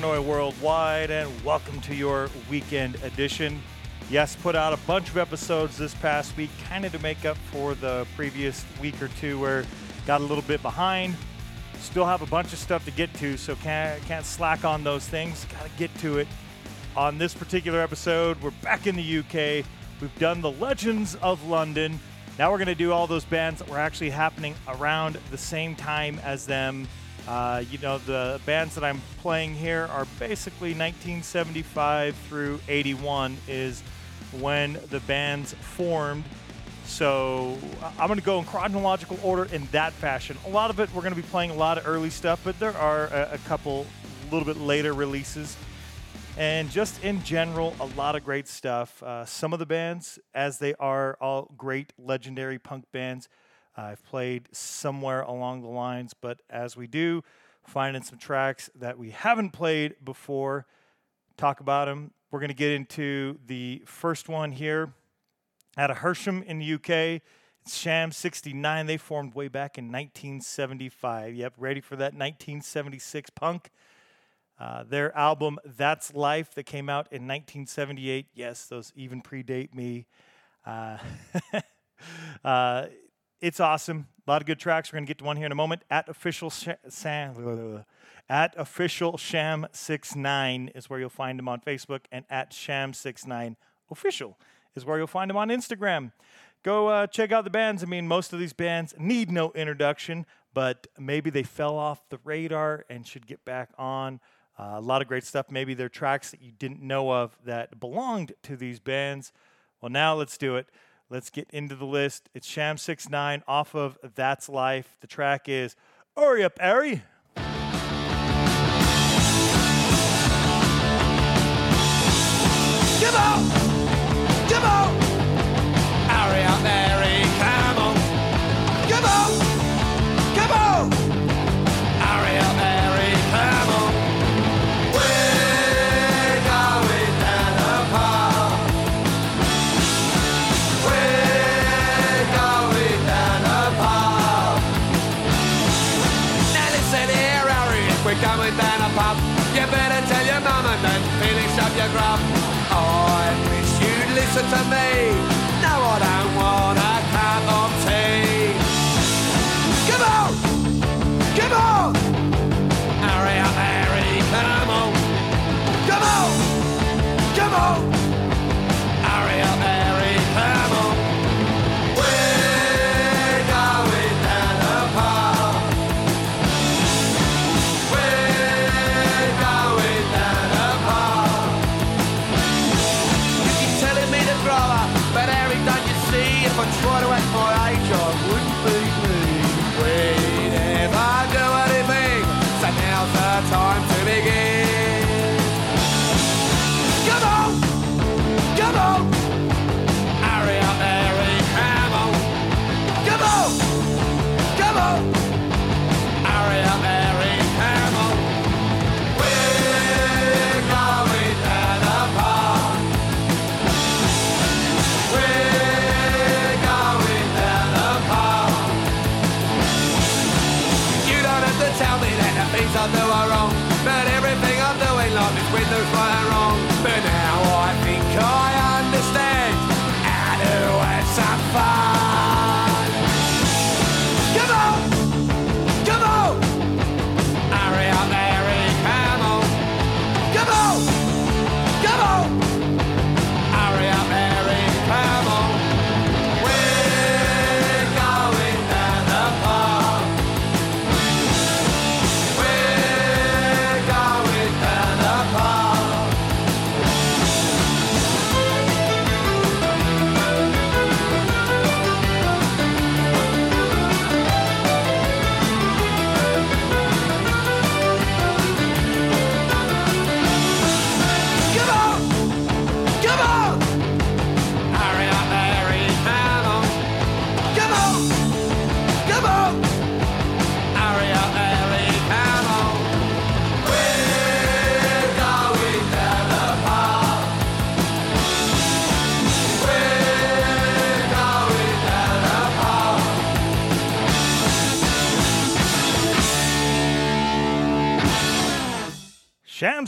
Worldwide, and welcome to your weekend edition. Yes, put out a bunch of episodes this past week, kind of to make up for the previous week or two where got a little bit behind. Still have a bunch of stuff to get to, so can't can't slack on those things. Got to get to it. On this particular episode, we're back in the UK. We've done the Legends of London. Now we're going to do all those bands that were actually happening around the same time as them. Uh, you know, the bands that I'm playing here are basically 1975 through 81 is when the bands formed. So I'm going to go in chronological order in that fashion. A lot of it, we're going to be playing a lot of early stuff, but there are a, a couple a little bit later releases. And just in general, a lot of great stuff. Uh, some of the bands, as they are all great legendary punk bands, I've played somewhere along the lines, but as we do, finding some tracks that we haven't played before, talk about them. We're going to get into the first one here out of Hersham in the UK. It's Sham 69. They formed way back in 1975. Yep, ready for that 1976 punk. Uh, their album That's Life that came out in 1978. Yes, those even predate me. Uh, uh, it's awesome. A lot of good tracks. We're going to get to one here in a moment. At official sh- Sam, at official sham 69 is where you'll find them on Facebook, and at sham 69 official is where you'll find them on Instagram. Go uh, check out the bands. I mean, most of these bands need no introduction, but maybe they fell off the radar and should get back on. Uh, a lot of great stuff. Maybe they're tracks that you didn't know of that belonged to these bands. Well, now let's do it. Let's get into the list. It's Sham 69 off of That's Life. The track is Hurry Up, Harry. Come on! To me.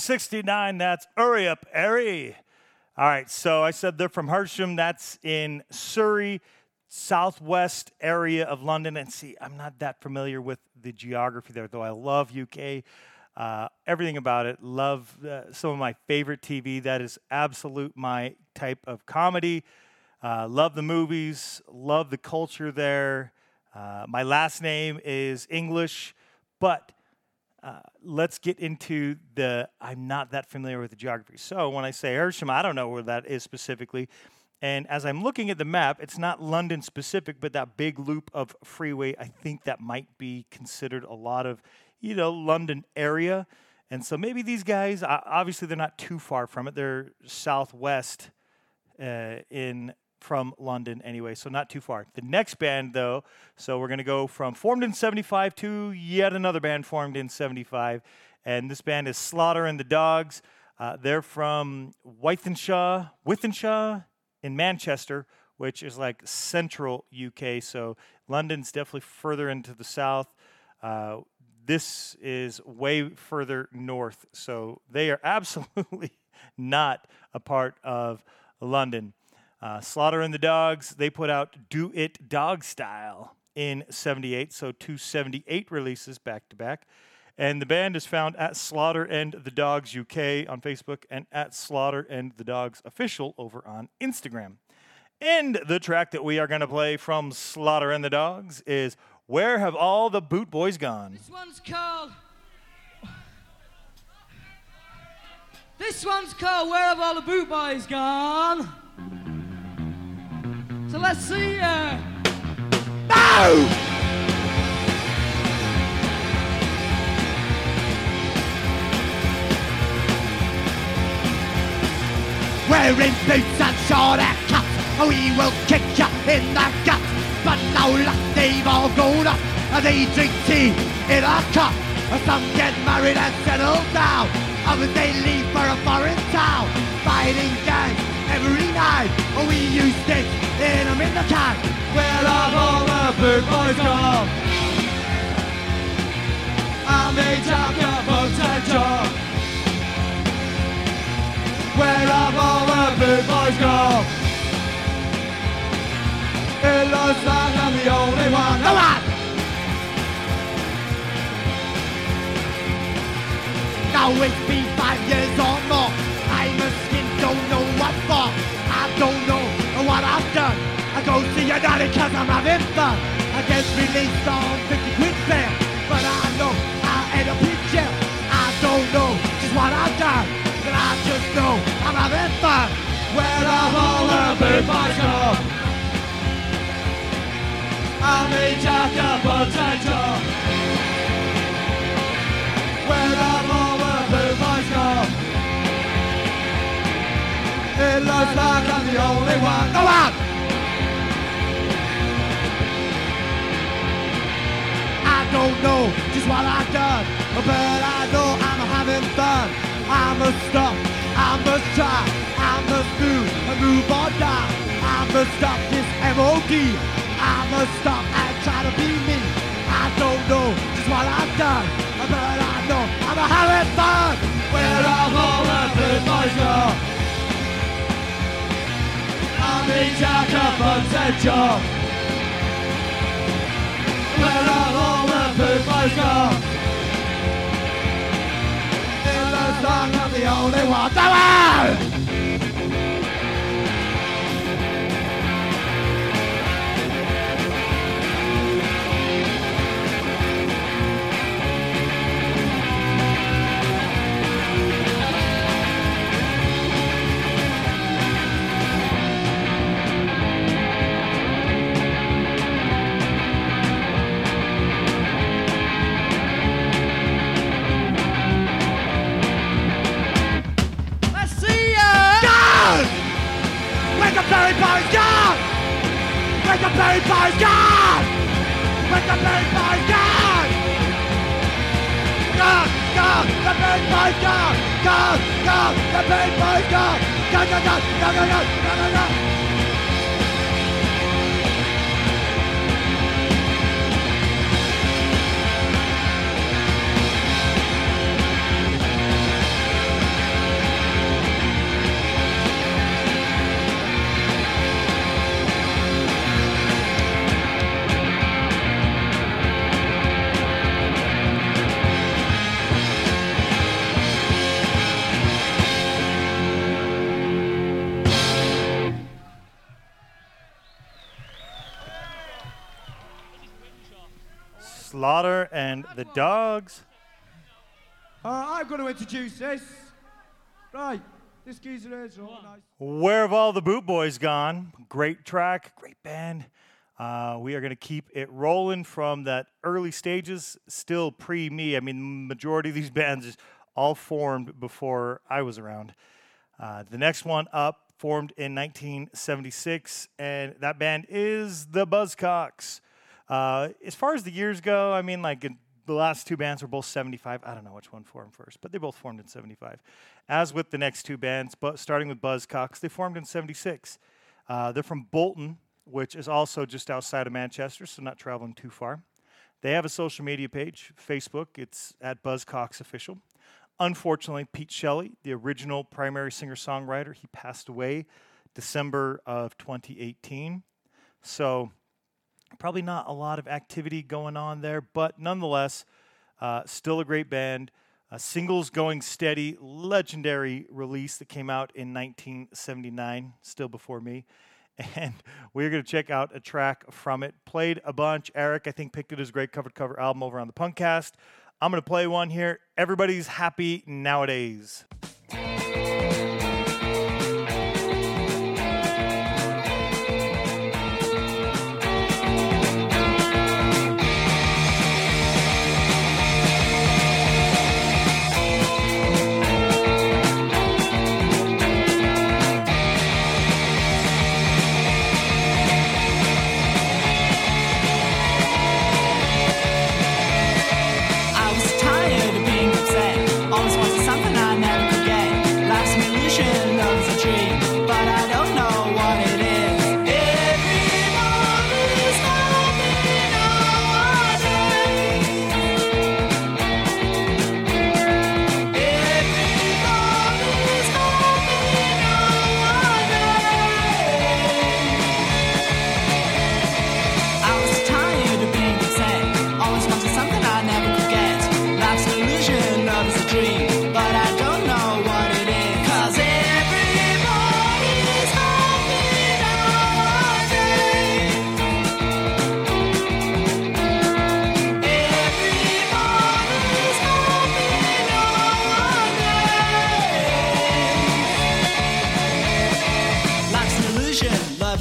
69, that's Hurry Up, Airy. All right, so I said they're from Hersham. That's in Surrey, southwest area of London. And see, I'm not that familiar with the geography there, though I love UK. Uh, everything about it. Love uh, some of my favorite TV. That is absolute my type of comedy. Uh, love the movies. Love the culture there. Uh, my last name is English, but uh, let's get into the. I'm not that familiar with the geography. So when I say Hersham, I don't know where that is specifically. And as I'm looking at the map, it's not London specific, but that big loop of freeway, I think that might be considered a lot of, you know, London area. And so maybe these guys, obviously, they're not too far from it. They're southwest uh, in from London anyway, so not too far. The next band, though, so we're going to go from formed in 75 to yet another band formed in 75. And this band is Slaughter and the Dogs. Uh, they're from Wythenshawe, Wythenshawe in Manchester, which is like central UK. So London's definitely further into the south. Uh, this is way further north. So they are absolutely not a part of London. Uh, Slaughter and the Dogs, they put out Do It Dog Style in 78, so two 78 releases back to back. And the band is found at Slaughter and the Dogs UK on Facebook and at Slaughter and the Dogs Official over on Instagram. And the track that we are going to play from Slaughter and the Dogs is Where Have All the Boot Boys Gone? This one's called. This one's called Where Have All the Boot Boys Gone? So let's see. Uh... No! Wearing boots and short cuts, we will kick you in the gut. But now look, they've all grown up, they drink tea in a cup. Some get married and settle down, others they leave for a foreign town. Fighting gangs every night, we use sticks in in the can. Where have all the bird boys gone? And they talk about job. Where have all the bird boys gone? It looks like I'm the only one. Come on! Now it's been five years or more. Don't know what for. I don't know what I've done. I go see your daddy cause I'm having fun. I get released on 50 quid bail, but I know I ain't a in. I don't know just what I've done, but I just know I'm having fun. Where have all the boys gone? I'm a jack of potato. It looks like I'm the only one. Go on! I don't know just what I've done, but I know I'm having fun. I must stop, I must try, I must move and move on down. I must stop this MOD. I must stop and try to be me. I don't know just what I've done, but I know I'm having fun. Have all the good boys gone? I'm the jack of upset job Where are all the food boys gone? In the sun, I'm the only one to win! Perry Boys gone! Where's the Perry Boys God! Where's the Perry God! gone? Gone, gone, the Perry Boys gone! Gone, gone, the Perry Boys gone! Gone, gone, gone, gone, gone, gone, gone, gone! Slaughter and the Dogs. Uh, I'm going to introduce this. Right, this geezer is all nice. Where have all the boot boys gone? Great track, great band. Uh, we are going to keep it rolling from that early stages, still pre me. I mean, majority of these bands is all formed before I was around. Uh, the next one up formed in 1976, and that band is the Buzzcocks. Uh, as far as the years go, I mean, like the last two bands were both 75. I don't know which one formed first, but they both formed in 75. As with the next two bands, but starting with Buzzcocks, they formed in 76. Uh, they're from Bolton, which is also just outside of Manchester, so not traveling too far. They have a social media page, Facebook. It's at Buzzcocks Official. Unfortunately, Pete Shelley, the original primary singer songwriter, he passed away December of 2018. So, probably not a lot of activity going on there, but nonetheless, uh, still a great band. Uh, singles going steady, legendary release that came out in 1979, still before me. And we're going to check out a track from it. Played a bunch. Eric, I think, picked it as a great cover to cover album over on the Punkcast. I'm going to play one here. Everybody's happy nowadays.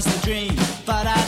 A dream, but I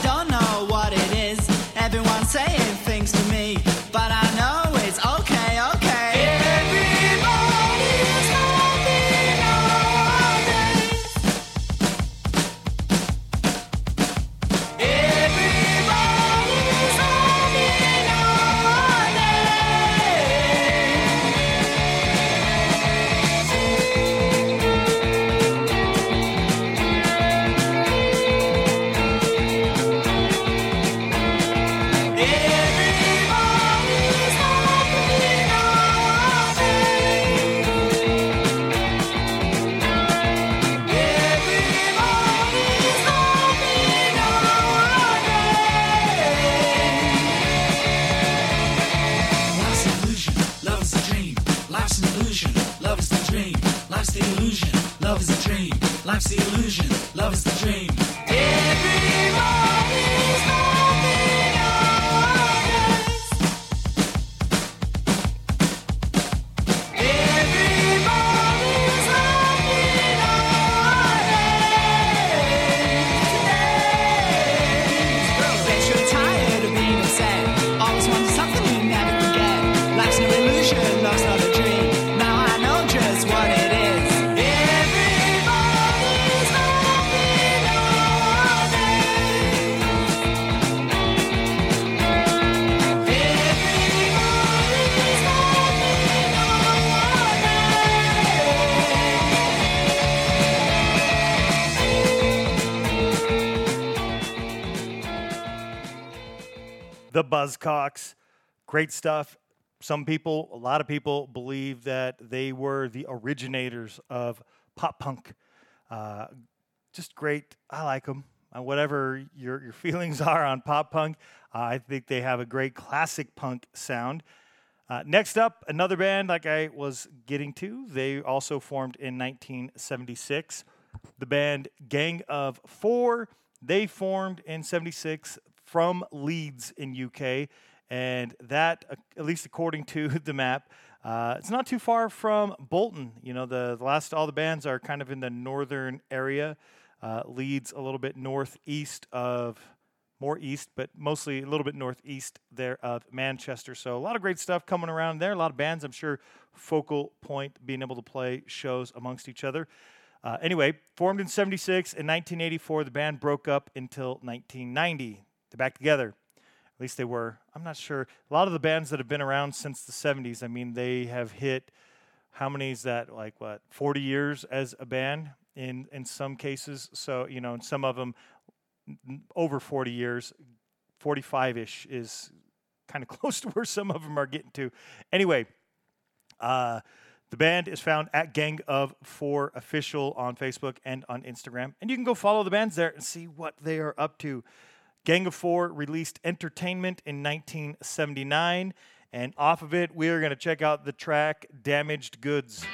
Great stuff. Some people, a lot of people, believe that they were the originators of pop punk. Uh, just great. I like them. Uh, whatever your, your feelings are on pop punk, uh, I think they have a great classic punk sound. Uh, next up, another band like I was getting to. They also formed in 1976. The band Gang of Four. They formed in 76 from Leeds in UK. And that, uh, at least according to the map, uh, it's not too far from Bolton. You know, the, the last all the bands are kind of in the northern area. Uh, Leeds a little bit northeast of more east, but mostly a little bit northeast there of Manchester. So a lot of great stuff coming around there. A lot of bands, I'm sure, focal point being able to play shows amongst each other. Uh, anyway, formed in 76, in 1984, the band broke up until 1990. They're back together. At least they were. I'm not sure. A lot of the bands that have been around since the 70s, I mean, they have hit how many is that? Like what? 40 years as a band in in some cases. So you know, some of them over 40 years, 45 ish is kind of close to where some of them are getting to. Anyway, uh, the band is found at Gang of Four Official on Facebook and on Instagram. And you can go follow the bands there and see what they are up to. Gang of Four released Entertainment in 1979. And off of it, we are going to check out the track Damaged Goods.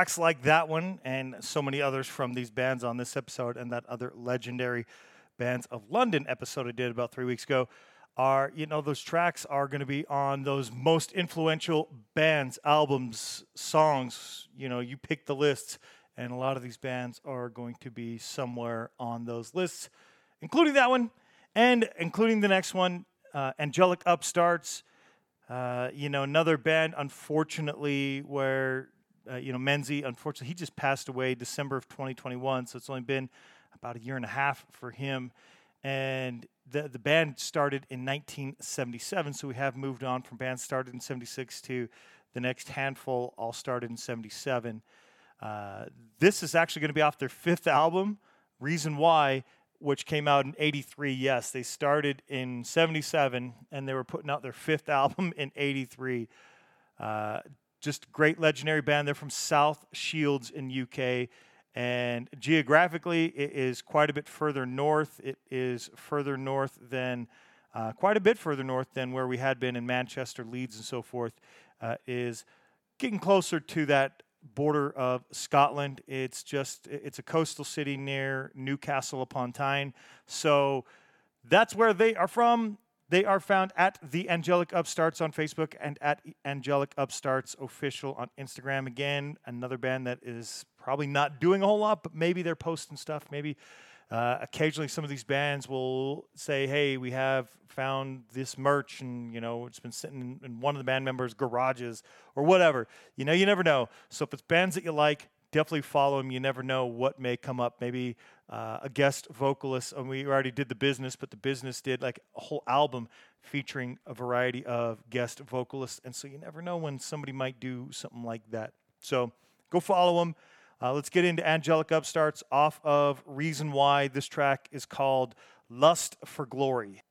Tracks like that one and so many others from these bands on this episode and that other legendary bands of london episode i did about three weeks ago are you know those tracks are going to be on those most influential bands albums songs you know you pick the lists and a lot of these bands are going to be somewhere on those lists including that one and including the next one uh, angelic upstarts uh, you know, another band, unfortunately, where uh, you know, Mensi, unfortunately, he just passed away December of 2021, so it's only been about a year and a half for him. And the the band started in 1977, so we have moved on from bands started in 76 to the next handful all started in 77. Uh, this is actually going to be off their fifth album, Reason Why, which came out in 83. Yes, they started in 77 and they were putting out their fifth album in 83. Uh, just great legendary band. They're from South Shields in UK. And geographically, it is quite a bit further north. It is further north than, uh, quite a bit further north than where we had been in Manchester, Leeds, and so forth. Uh, is getting closer to that border of Scotland. It's just it's a coastal city near Newcastle upon Tyne. So that's where they are from. They are found at the Angelic Upstarts on Facebook and at Angelic Upstarts official on Instagram. Again, another band that is probably not doing a whole lot, but maybe they're posting stuff. Maybe uh, occasionally some of these bands will say, "Hey, we have found this merch, and you know it's been sitting in, in one of the band members' garages or whatever." You know, you never know. So if it's bands that you like, definitely follow them. You never know what may come up. Maybe uh, a guest vocalist, and we already did the business, but the business did like a whole album featuring a variety of guest vocalists, and so you never know when somebody might do something like that. So go follow them. Uh, let's get into Angelic Upstarts off of Reason Why. This track is called Lust for Glory.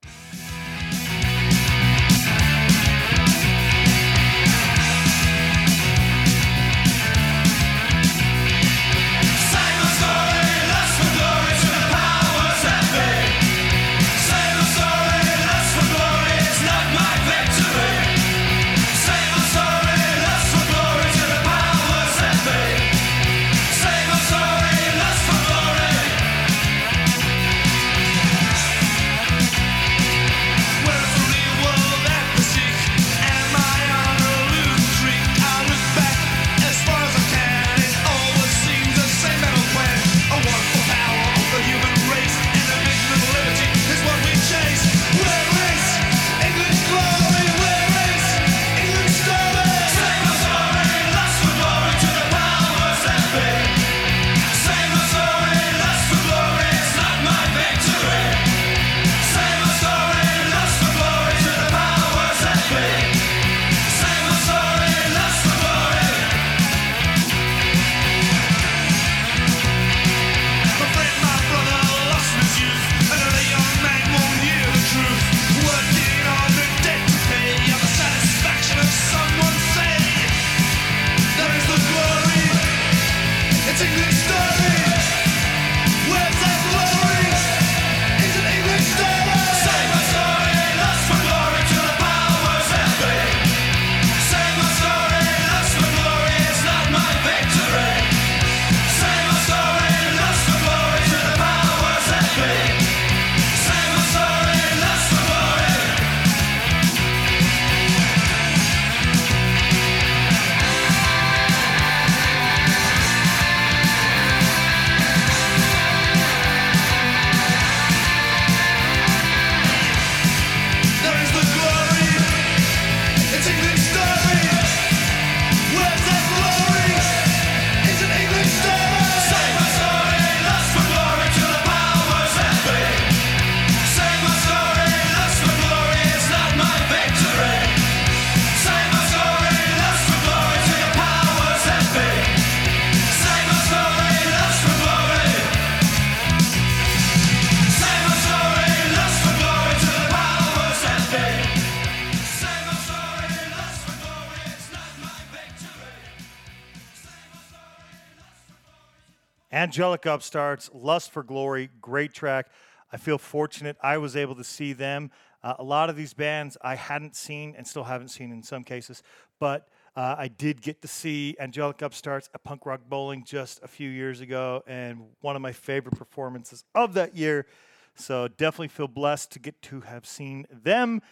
Angelic Upstarts, Lust for Glory, great track. I feel fortunate I was able to see them. Uh, a lot of these bands I hadn't seen and still haven't seen in some cases, but uh, I did get to see Angelic Upstarts at Punk Rock Bowling just a few years ago, and one of my favorite performances of that year. So definitely feel blessed to get to have seen them.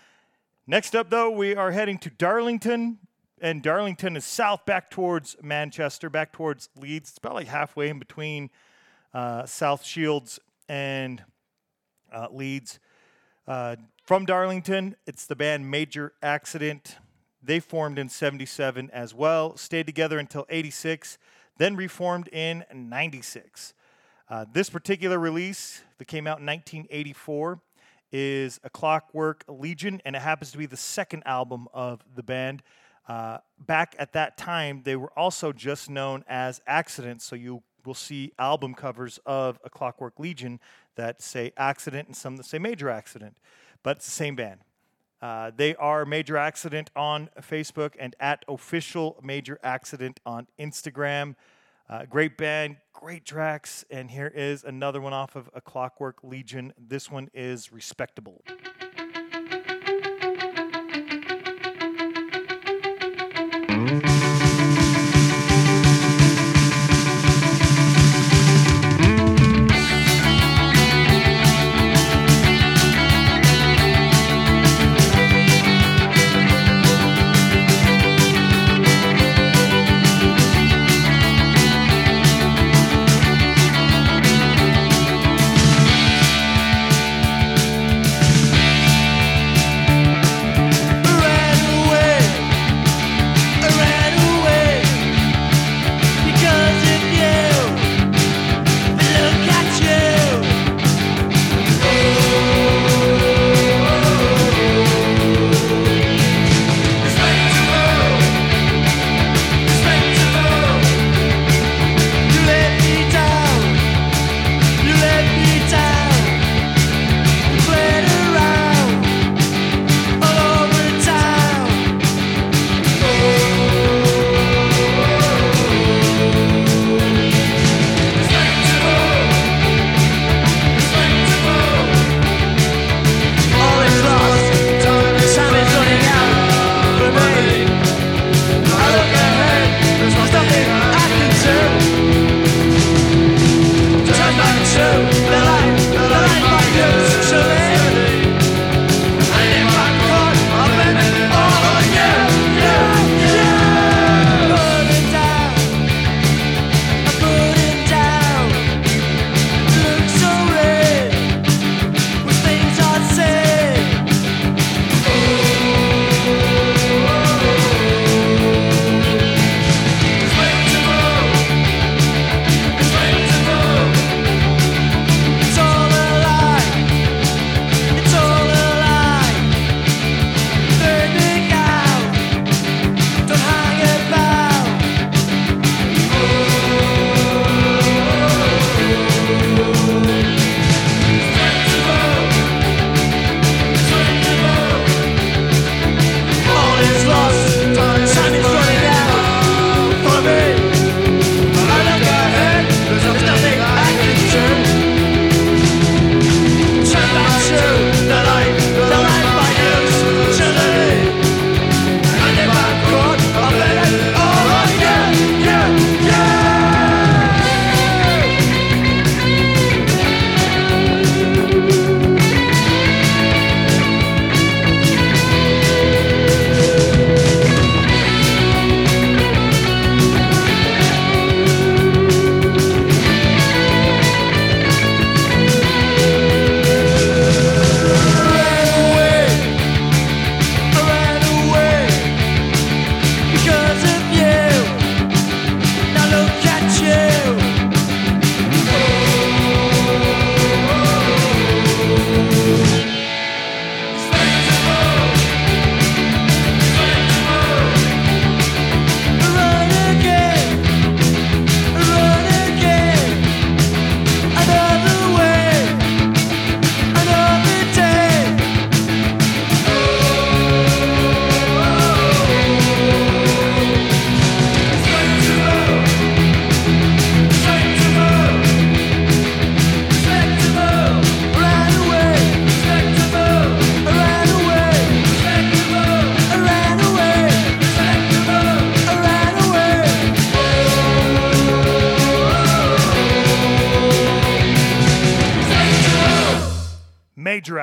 Next up, though, we are heading to Darlington, and Darlington is south, back towards Manchester, back towards Leeds. It's about like halfway in between uh, South Shields and uh, Leeds. Uh, from Darlington, it's the band Major Accident. They formed in 77 as well, stayed together until 86, then reformed in 96. Uh, this particular release that came out in 1984 is A Clockwork Legion, and it happens to be the second album of the band. Uh, back at that time, they were also just known as Accident, so you will see album covers of A Clockwork Legion that say Accident and some that say Major Accident, but it's the same band. Uh, they are Major Accident on Facebook and at Official Major Accident on Instagram. Uh, great band, great tracks, and here is another one off of A Clockwork Legion. This one is Respectable. Ran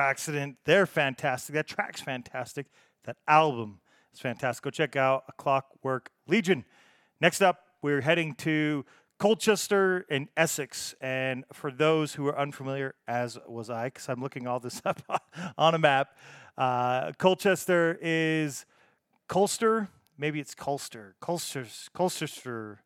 Accident. They're fantastic. That track's fantastic. That album is fantastic. Go check out A Clockwork Legion. Next up, we're heading to Colchester in Essex. And for those who are unfamiliar, as was I, because I'm looking all this up on a map, uh, Colchester is Colster, maybe it's Colster, Colster, Colchester.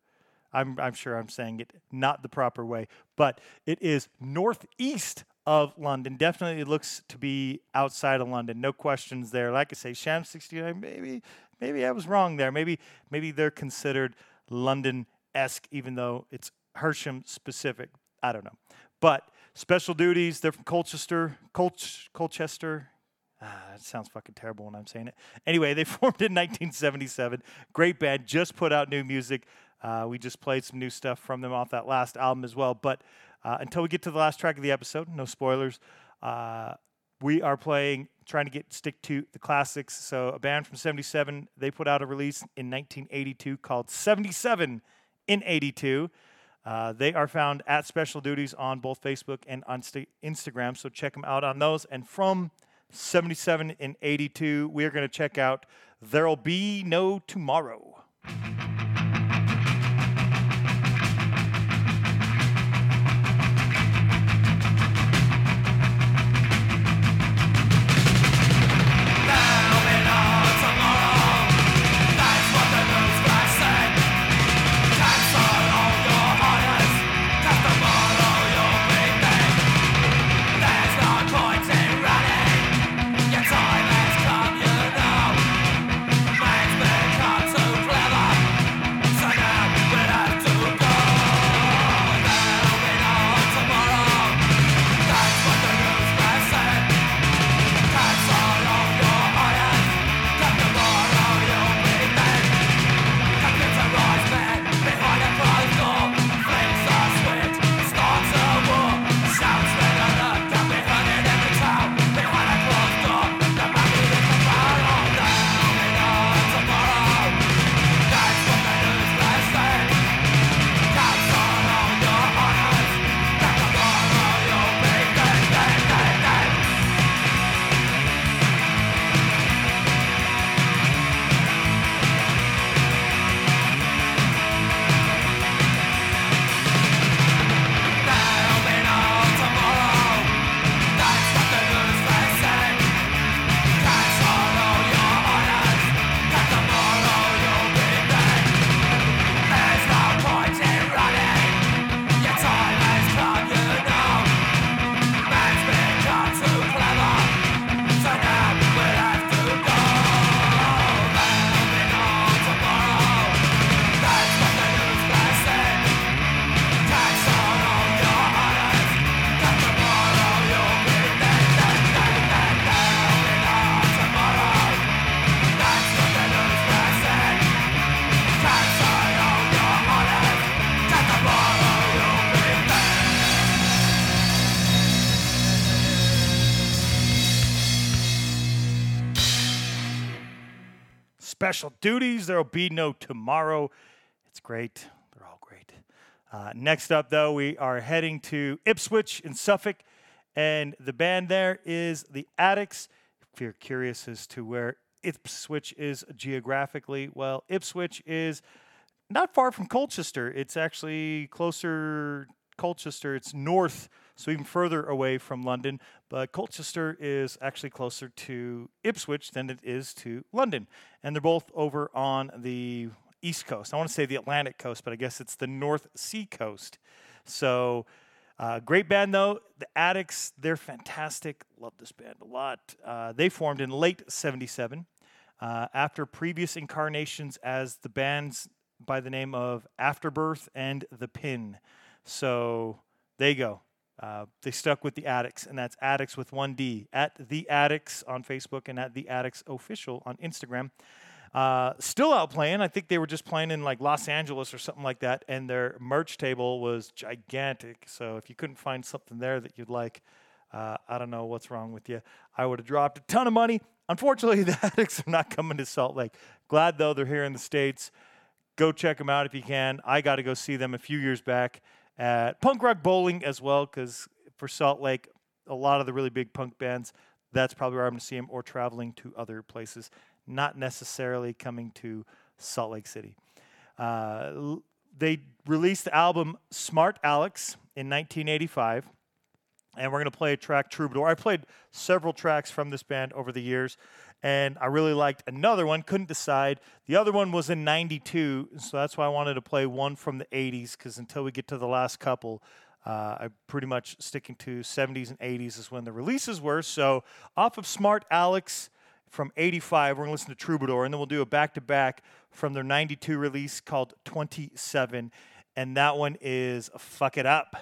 I'm, I'm sure I'm saying it not the proper way, but it is northeast of London. Definitely looks to be outside of London. No questions there. Like I say, Sham 69, maybe, maybe I was wrong there. Maybe, maybe they're considered London esque, even though it's Hersham specific. I don't know. But special duties, they're from Colchester, Colch, Colchester. Ah, it sounds fucking terrible when I'm saying it. Anyway, they formed in 1977. Great band, just put out new music. Uh, we just played some new stuff from them off that last album as well. But uh, until we get to the last track of the episode, no spoilers. Uh, we are playing, trying to get stick to the classics. So a band from '77, they put out a release in 1982 called '77 in '82. Uh, they are found at Special Duties on both Facebook and on sta- Instagram. So check them out on those. And from 77 and 82, we are going to check out There'll Be No Tomorrow. Special duties. There'll be no tomorrow. It's great. They're all great. Uh, next up, though, we are heading to Ipswich in Suffolk, and the band there is the Adicts. If you're curious as to where Ipswich is geographically, well, Ipswich is not far from Colchester. It's actually closer Colchester. It's north, so even further away from London. But Colchester is actually closer to Ipswich than it is to London, and they're both over on the east coast. I want to say the Atlantic coast, but I guess it's the North Sea coast. So. Uh, great band though, the Adicts. They're fantastic. Love this band a lot. Uh, they formed in late '77 uh, after previous incarnations as the bands by the name of Afterbirth and The Pin. So there you go. Uh, they stuck with the Adicts, and that's Adicts with one D at the Adicts on Facebook and at the Adicts official on Instagram. Uh, still out playing. I think they were just playing in like Los Angeles or something like that, and their merch table was gigantic. So if you couldn't find something there that you'd like, uh, I don't know what's wrong with you. I would have dropped a ton of money. Unfortunately, the Adicts are not coming to Salt Lake. Glad though they're here in the states. Go check them out if you can. I got to go see them a few years back at punk rock bowling as well, because for Salt Lake, a lot of the really big punk bands, that's probably where I'm going to see them, or traveling to other places, not necessarily coming to Salt Lake City. Uh, they released the album Smart Alex in 1985, and we're going to play a track, Troubadour. I played several tracks from this band over the years and I really liked another one, couldn't decide. The other one was in 92, so that's why I wanted to play one from the 80s, because until we get to the last couple, uh, I'm pretty much sticking to 70s and 80s is when the releases were. So off of Smart Alex from 85, we're going to listen to Troubadour, and then we'll do a back to back from their 92 release called 27. And that one is Fuck It Up.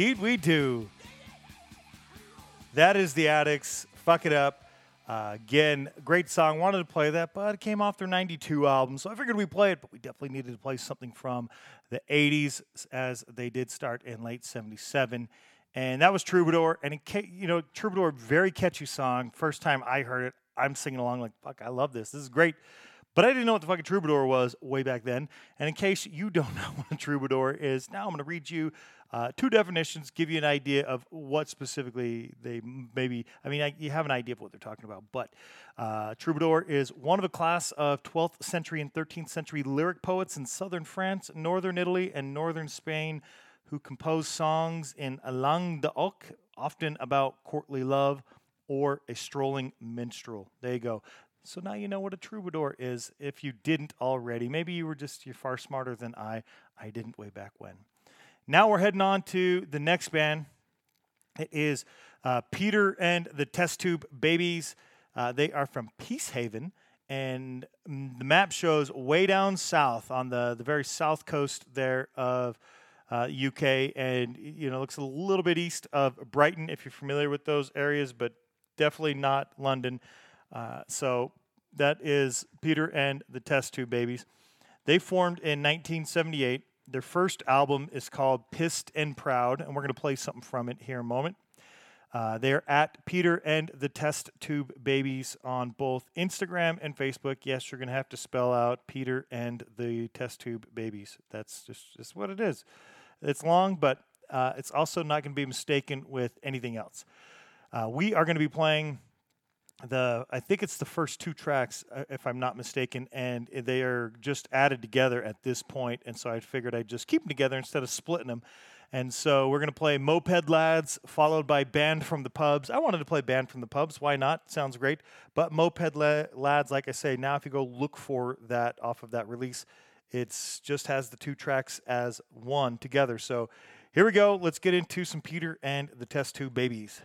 Indeed, we do. That is the Adicts. Fuck it up. Uh, again, great song. Wanted to play that, but it came off their 92 album. So I figured we'd play it, but we definitely needed to play something from the 80s as they did start in late 77. And that was Troubadour. And, it, ca- you know, Troubadour, very catchy song. First time I heard it, I'm singing along like, fuck, I love this. This is great. But I didn't know what the fucking troubadour was way back then. And in case you don't know what a troubadour is, now I'm going to read you uh, two definitions, give you an idea of what specifically they maybe. I mean, I, you have an idea of what they're talking about. But uh, troubadour is one of a class of 12th century and 13th century lyric poets in southern France, northern Italy, and northern Spain who composed songs in langue d'oc, often about courtly love or a strolling minstrel. There you go. So now you know what a troubadour is if you didn't already. Maybe you were just you're far smarter than I. I didn't way back when. Now we're heading on to the next band. It is uh, Peter and the Test Tube Babies. Uh, they are from Peacehaven, and mm, the map shows way down south on the, the very south coast there of uh, UK, and you know looks a little bit east of Brighton if you're familiar with those areas, but definitely not London. Uh, so that is Peter and the Test Tube Babies. They formed in 1978. Their first album is called Pissed and Proud, and we're going to play something from it here in a moment. Uh, they're at Peter and the Test Tube Babies on both Instagram and Facebook. Yes, you're going to have to spell out Peter and the Test Tube Babies. That's just, just what it is. It's long, but uh, it's also not going to be mistaken with anything else. Uh, we are going to be playing the I think it's the first two tracks, uh, if I'm not mistaken, and they are just added together at this point. And so I figured I'd just keep them together instead of splitting them. And so we're gonna play Moped Lads, followed by Banned from the Pubs. I wanted to play Banned from the Pubs. Why not? Sounds great. But Moped La- Lads, like I say, now if you go look for that off of that release, it's just has the two tracks as one together. So here we go. Let's get into some Peter and the Test Tube Babies.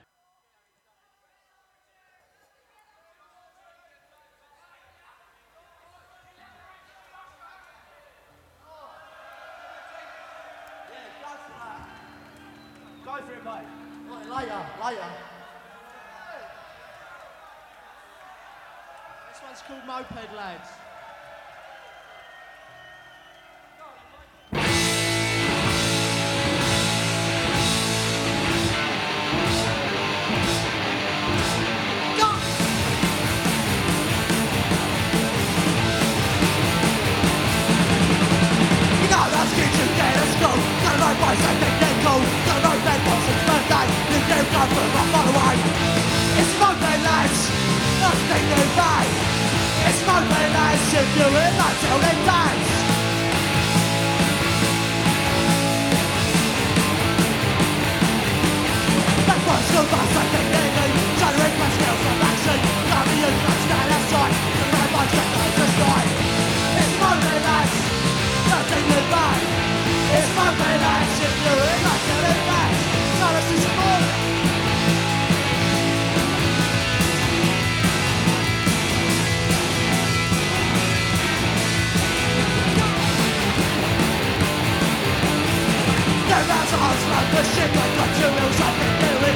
Called Moped Lads. Gotta know think they're cool. Gotta know bad boys it's birthday. You do Monday lads, if you in that till it dies. That boys go fast, I they do. Read my skills from action. Gotta be in that stand outside. The bad boys get to destroy. It's Monday lads, nothing new day. It's you in that till it dies. Now let's do some more. They're about to hustle the shit like got two wheels up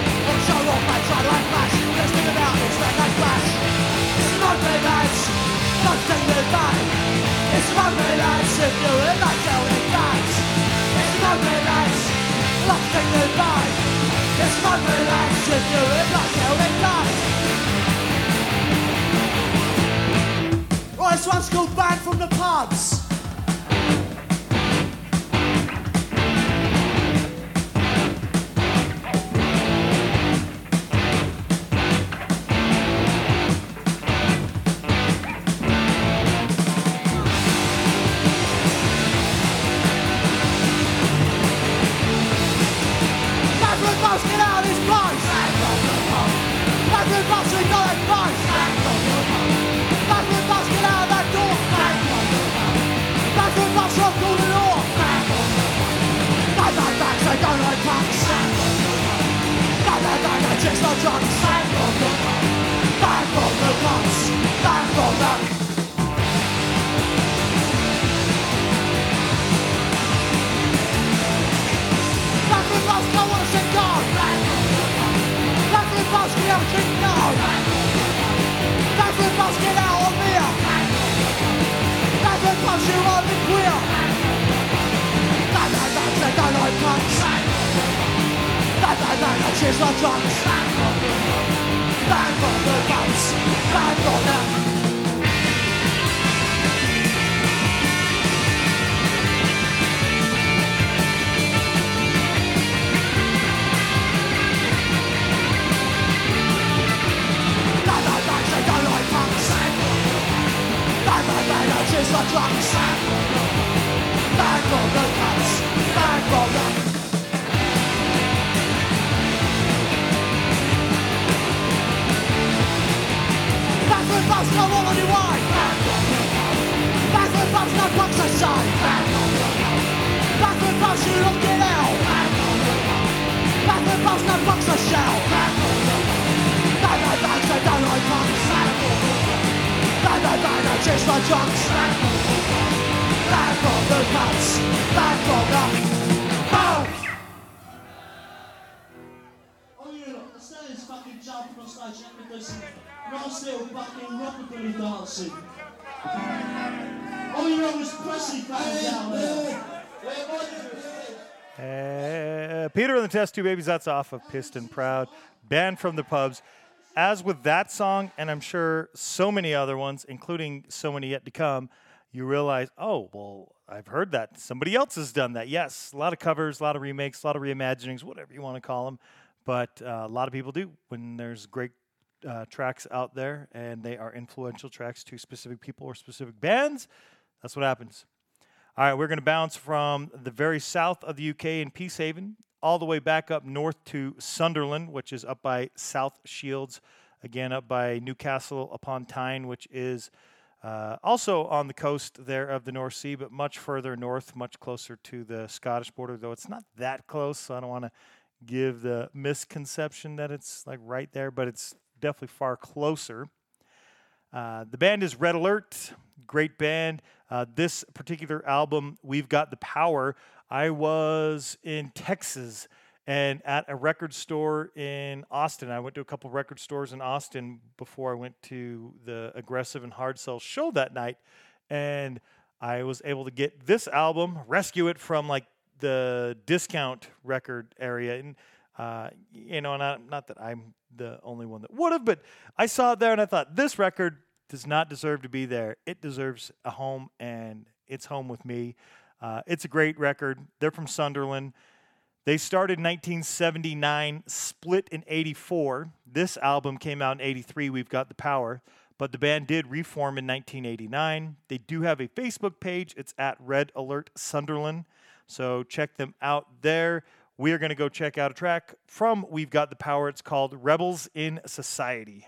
the Test Tube Babies, that's off of Pissed and Proud, banned from the pubs. As with that song, and I'm sure so many other ones, including so many yet to come, you realize, oh, well, I've heard that. Somebody else has done that. Yes, a lot of covers, a lot of remakes, a lot of reimaginings, whatever you want to call them. But uh, a lot of people do when there's great uh, tracks out there and they are influential tracks to specific people or specific bands. That's what happens. All right, we're going to bounce from the very south of the UK in Peacehaven all the way back up north to Sunderland, which is up by South Shields, again up by Newcastle upon Tyne, which is uh, also on the coast there of the North Sea, but much further north, much closer to the Scottish border, though it's not that close, so I don't want to give the misconception that it's like right there, but it's definitely far closer. Uh, the band is Red Alert, great band. Uh, this particular album, We've Got the Power. I was in Texas and at a record store in Austin. I went to a couple record stores in Austin before I went to the Aggressive and Hard Sell show that night. And I was able to get this album, rescue it from like the discount record area. And, uh, you know, not, not that I'm the only one that would have, but I saw it there and I thought, this record does not deserve to be there. It deserves a home, and it's home with me. Uh, it's a great record. They're from Sunderland. They started in 1979, split in 84. This album came out in 83. We've got the power. But the band did reform in 1989. They do have a Facebook page. It's at Red Alert Sunderland. So check them out there. We are going to go check out a track from We've Got the Power. It's called Rebels in Society.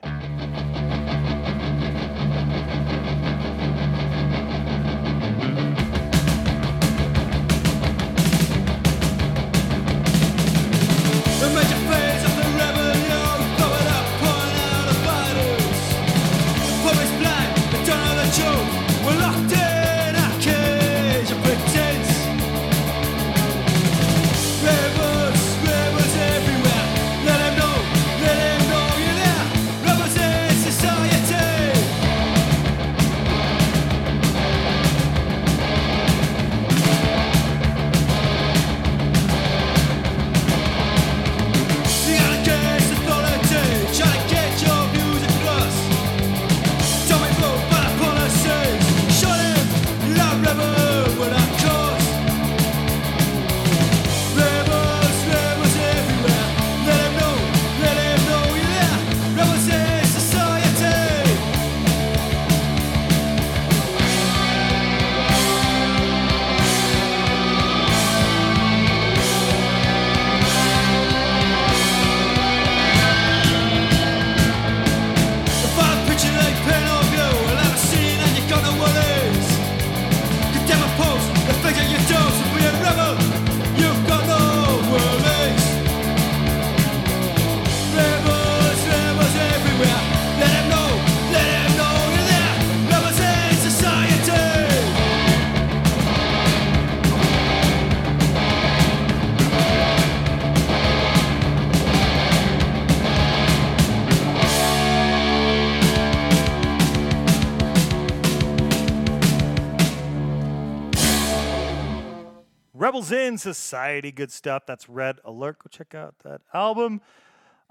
In Society, good stuff. That's Red Alert. Go check out that album.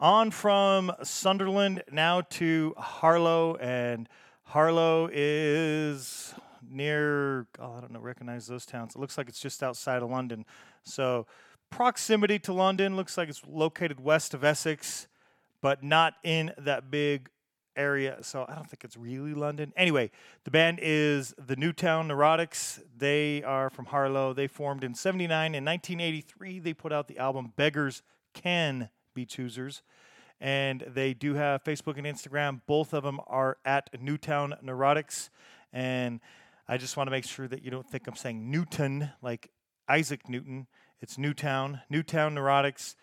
On from Sunderland now to Harlow, and Harlow is near. Oh, I don't know. Recognize those towns. It looks like it's just outside of London. So proximity to London looks like it's located west of Essex, but not in that big area. So I don't think it's really London. Anyway, the band is the Newtown Neurotics. They are from Harlow. They formed in 79. In 1983, they put out the album Beggars Can Be Choosers. And they do have Facebook and Instagram. Both of them are at Newtown Neurotics. And I just want to make sure that you don't think I'm saying Newton, like Isaac Newton. It's Newtown, Newtown Neurotics.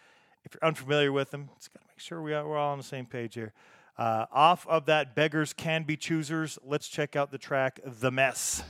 If you're unfamiliar with them, just got to make sure we are, we're all on the same page here. Uh, off of that Beggars Can Be Choosers, let's check out the track The Mess.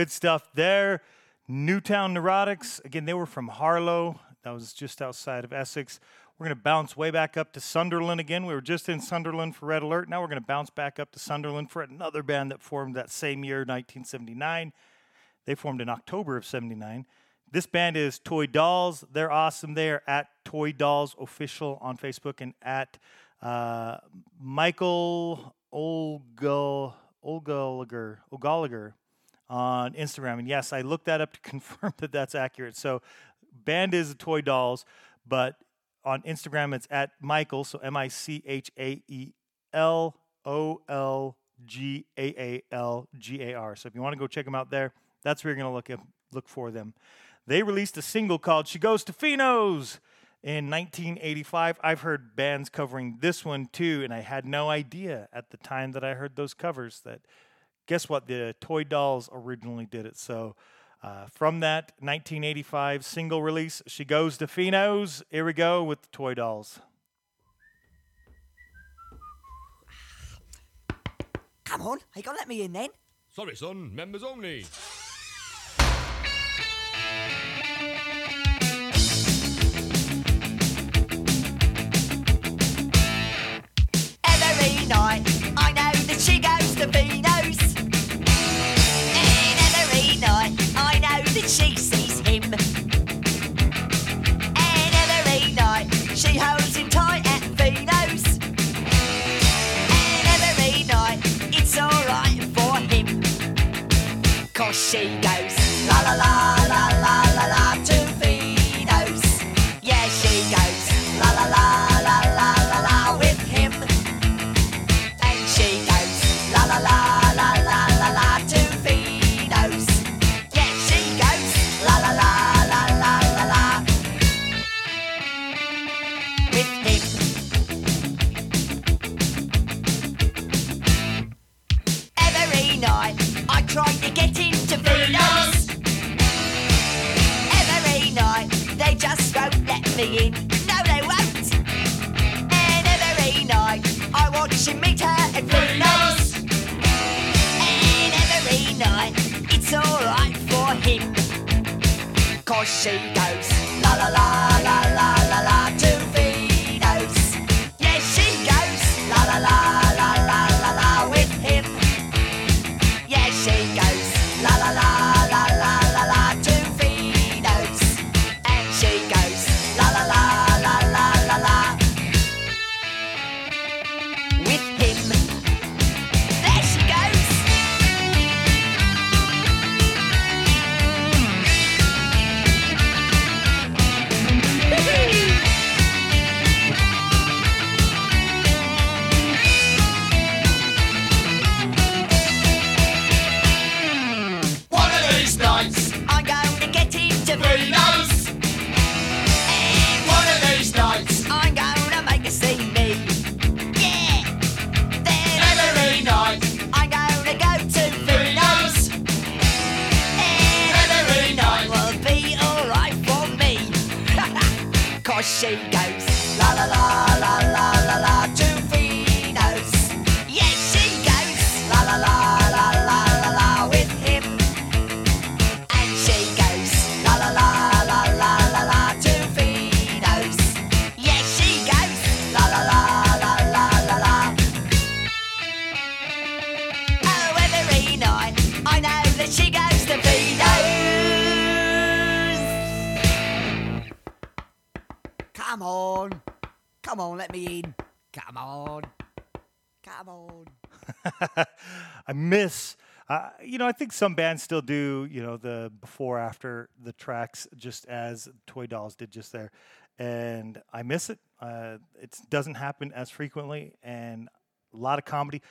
Good stuff there. Newtown Neurotics. Again, they were from Harlow. That was just outside of Essex. We're going to bounce way back up to Sunderland again. We were just in Sunderland for Red Alert. Now we're going to bounce back up to Sunderland for another band that formed that same year, 1979. They formed in October of 79. This band is Toy Dolls. They're awesome. They are at Toy Dolls Official on Facebook and at uh, Michael Olga, on Instagram. And yes, I looked that up to confirm that that's accurate. So, band is Toy Dolls, but on Instagram it's at Michael, so M I C H A E L O L G A A L G A R. So if you want to go check them out there, that's where you're going to look look for them. They released a single called "She Goes to Finos" in 1985. I've heard bands covering this one too, and I had no idea at the time that I heard those covers that guess what? The Toy Dolls originally did it. So uh, from that 1985 single release, She Goes to Finos. Here we go with the Toy Dolls. Come on, you gonna let me in then. Sorry, son, members only. Every night, I know that she goes to Fino's. She goes you know, I think some bands still do. You know, the before after the tracks, just as Toy Dolls did just there, and I miss it. Uh, it doesn't happen as frequently, and a lot of comedy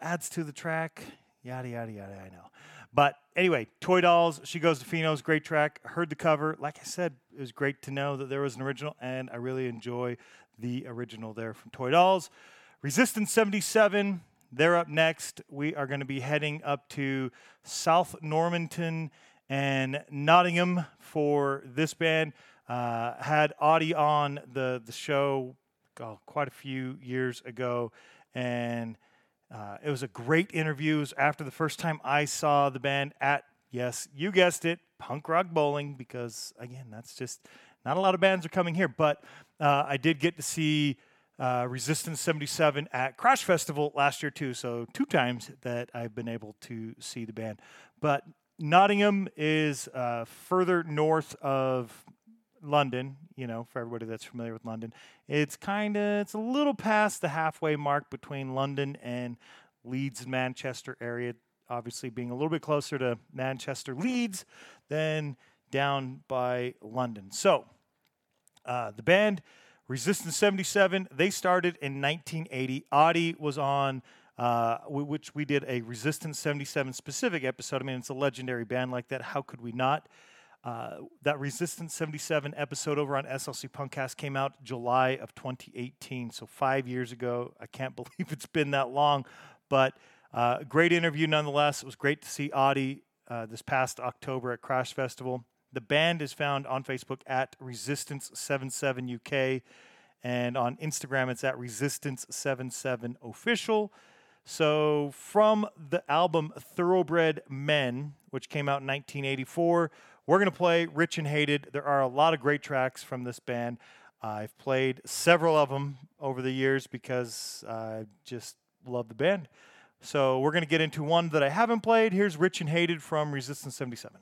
adds to the track. Yada yada yada. I know, but anyway, Toy Dolls. She goes to Fino's. Great track. Heard the cover. Like I said, it was great to know that there was an original, and I really enjoy the original there from Toy Dolls. Resistance 77, they're up next. We are going to be heading up to South Normanton and Nottingham for this band. Uh, had Audie on the, the show oh, quite a few years ago, and uh, it was a great interview. It was after the first time I saw the band at Yes, you guessed it, punk rock bowling, because again, that's just not a lot of bands are coming here. But uh, I did get to see uh, Resistance 77 at Crash Festival last year, too. So, two times that I've been able to see the band. But Nottingham is uh, further north of London, you know, for everybody that's familiar with London. It's kind of it's a little past the halfway mark between London and Leeds and Manchester area, obviously being a little bit closer to Manchester Leeds than down by London. So, uh, the band Resistance 77, they started in 1980. Audie was on uh, which we did a Resistance 77 specific episode. I mean, it's a legendary band like that. How could we not? Uh, that Resistance 77 episode over on SLC Punkcast came out July of 2018, so five years ago. I can't believe it's been that long, but uh, great interview nonetheless. It was great to see Audie uh, this past October at Crash Festival. The band is found on Facebook at Resistance 77 UK, and on Instagram it's at Resistance 77 Official. So, from the album Thoroughbred Men, which came out in 1984, we're going to play Rich and Hated. There are a lot of great tracks from this band. I've played several of them over the years because I just love the band. So, we're going to get into one that I haven't played. Here's Rich and Hated from Resistance 77.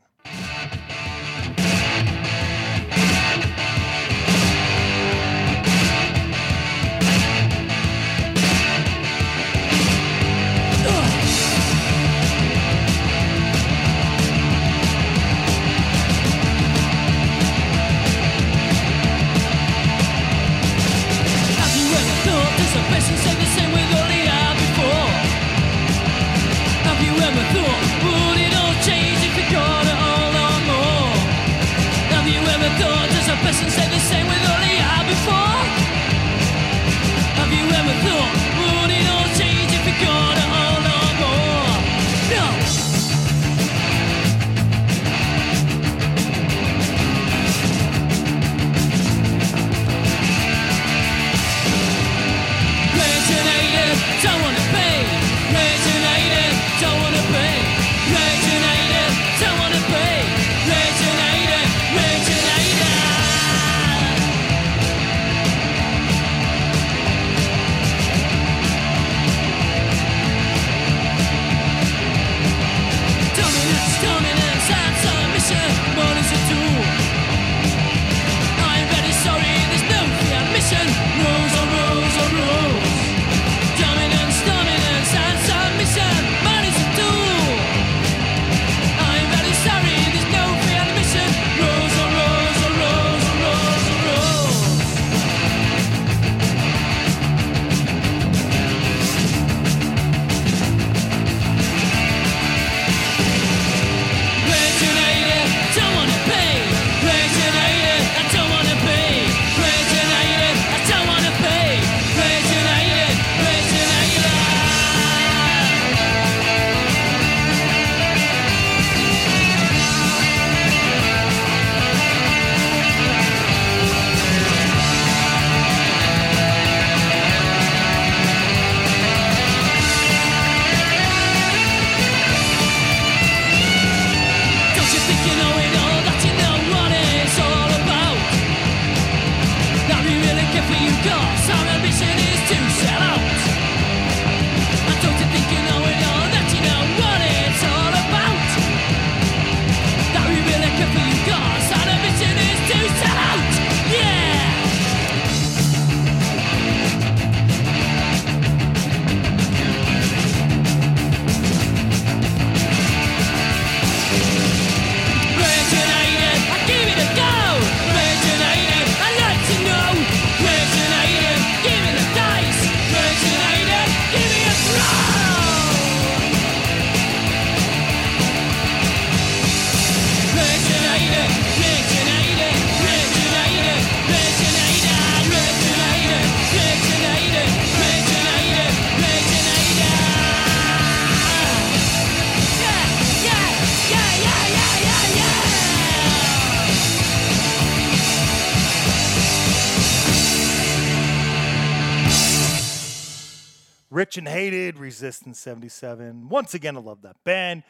Resistance 77. Once again, I love that band.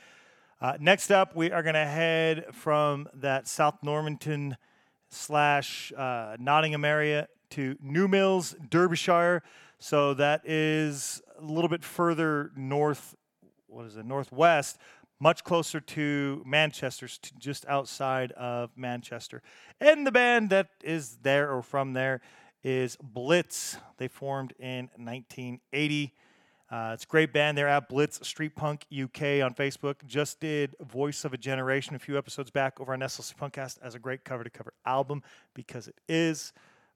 Uh, next up, we are going to head from that South Normanton slash uh, Nottingham area to New Mills, Derbyshire. So that is a little bit further north. What is it? Northwest, much closer to Manchester, just outside of Manchester. And the band that is there or from there is Blitz. They formed in 1980. Uh, it's a great band. They're at Blitz Street Punk UK on Facebook. Just did Voice of a Generation a few episodes back over on SLC Punkcast as a great cover to cover album because it is.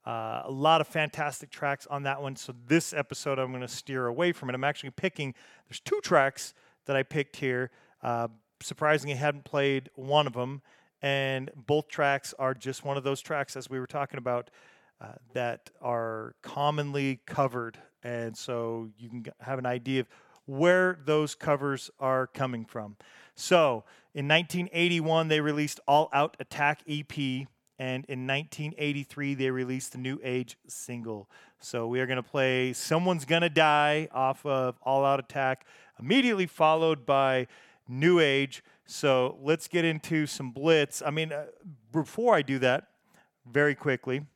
Uh, a lot of fantastic tracks on that one. So this episode, I'm going to steer away from it. I'm actually picking. There's two tracks that I picked here. Uh, surprisingly, I hadn't played one of them, and both tracks are just one of those tracks, as we were talking about, uh, that are commonly covered, and so you can have an idea of where those covers are coming from. So in 1981, they released All Out Attack EP, and in 1983, they released the New Age single. So we are going to play Someone's Gonna Die off of All Out Attack, immediately followed by New Age. So let's get into some Blitz. I mean, uh, before I do that, very quickly,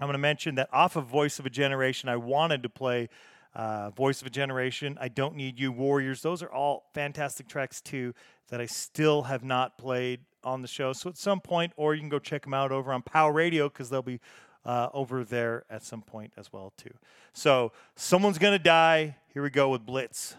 I'm going to mention that off of Voice of a Generation, I wanted to play uh, Voice of a Generation, I Don't Need You, Warriors. Those are all fantastic tracks, too, that I still have not played on the show. So at some point, or you can go check them out over on Power Radio because they'll be uh, over there at some point as well, too. So someone's going to die. Here we go with Blitz.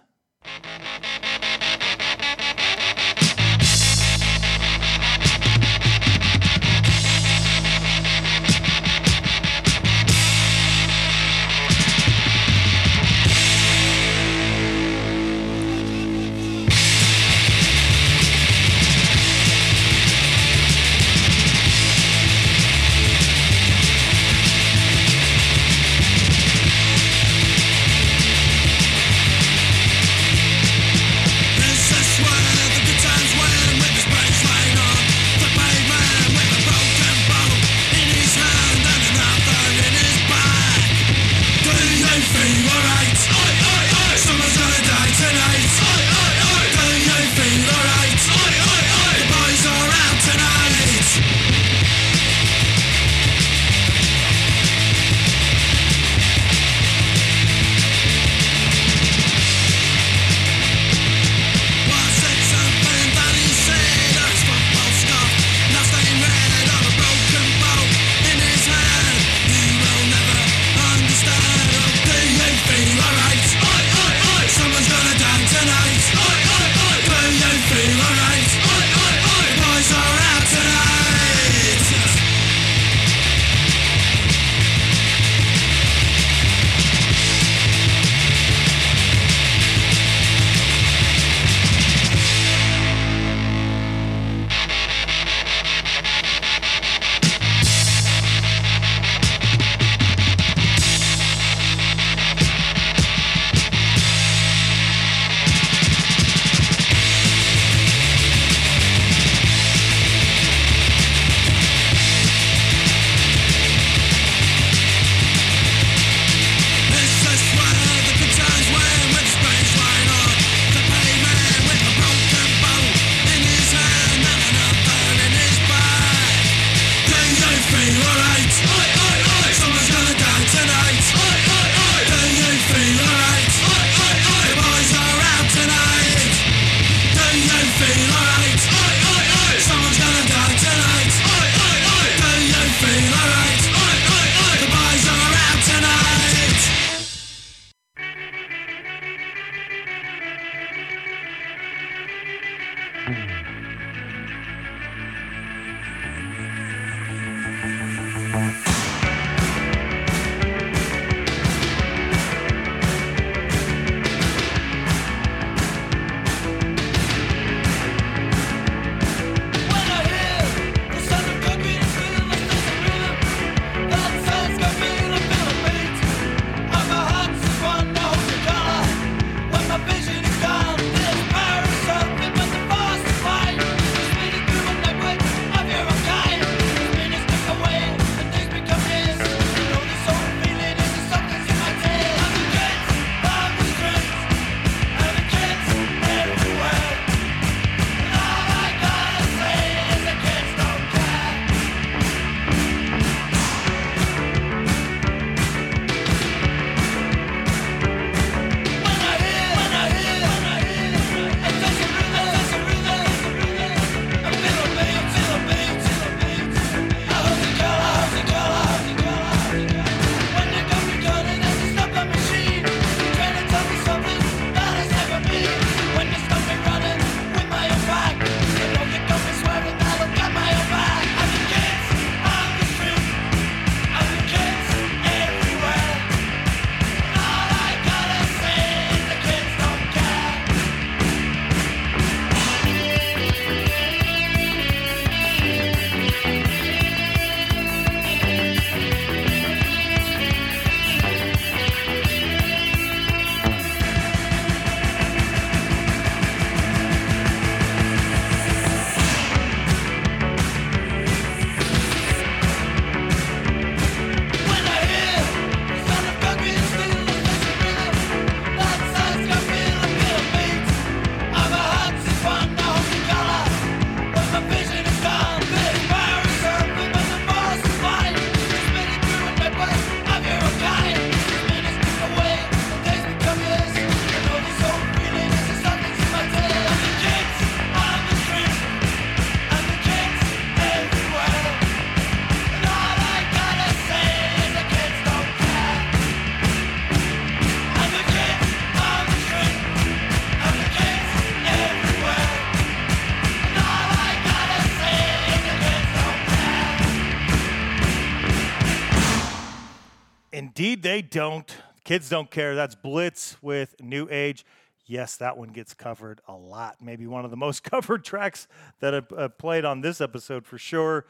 They don't. Kids don't care. That's Blitz with New Age. Yes, that one gets covered a lot. Maybe one of the most covered tracks that I've uh, played on this episode for sure.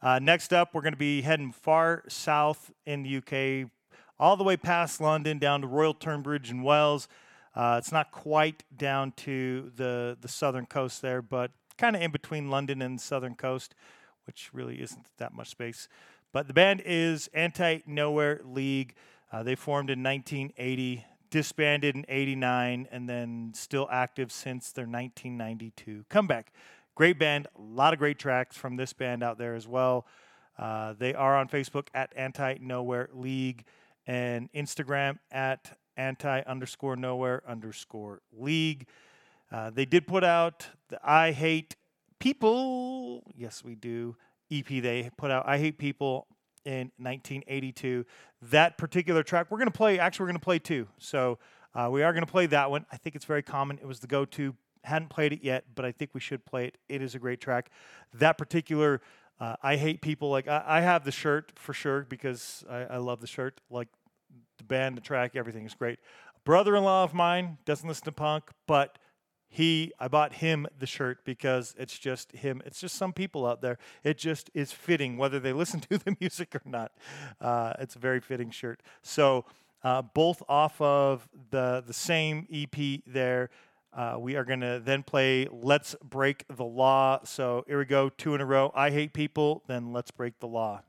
Uh, next up, we're going to be heading far south in the UK, all the way past London down to Royal Tunbridge in Wells. Uh, it's not quite down to the, the southern coast there, but kind of in between London and the southern coast, which really isn't that much space. But the band is Anti Nowhere League. Uh, they formed in 1980, disbanded in 89, and then still active since their 1992 comeback. Great band, a lot of great tracks from this band out there as well. Uh, they are on Facebook at Anti Nowhere League and Instagram at anti underscore nowhere underscore league. Uh, they did put out the I Hate People. Yes, we do. EP they put out I Hate People in 1982. That particular track, we're going to play, actually, we're going to play two. So uh, we are going to play that one. I think it's very common. It was the go to. Hadn't played it yet, but I think we should play it. It is a great track. That particular, uh, I Hate People, like, I, I have the shirt for sure because I, I love the shirt. Like, the band, the track, everything is great. A brother-in-law of mine doesn't listen to punk, but he I bought him the shirt because it's just him. It's just some people out there. It just is fitting whether they listen to the music or not. Uh, it's a very fitting shirt. So uh, both off of the the same EP there. Uh, we are going to then play Let's Break the Law. So here we go, two in a row. I Hate People, then Let's Break the Law.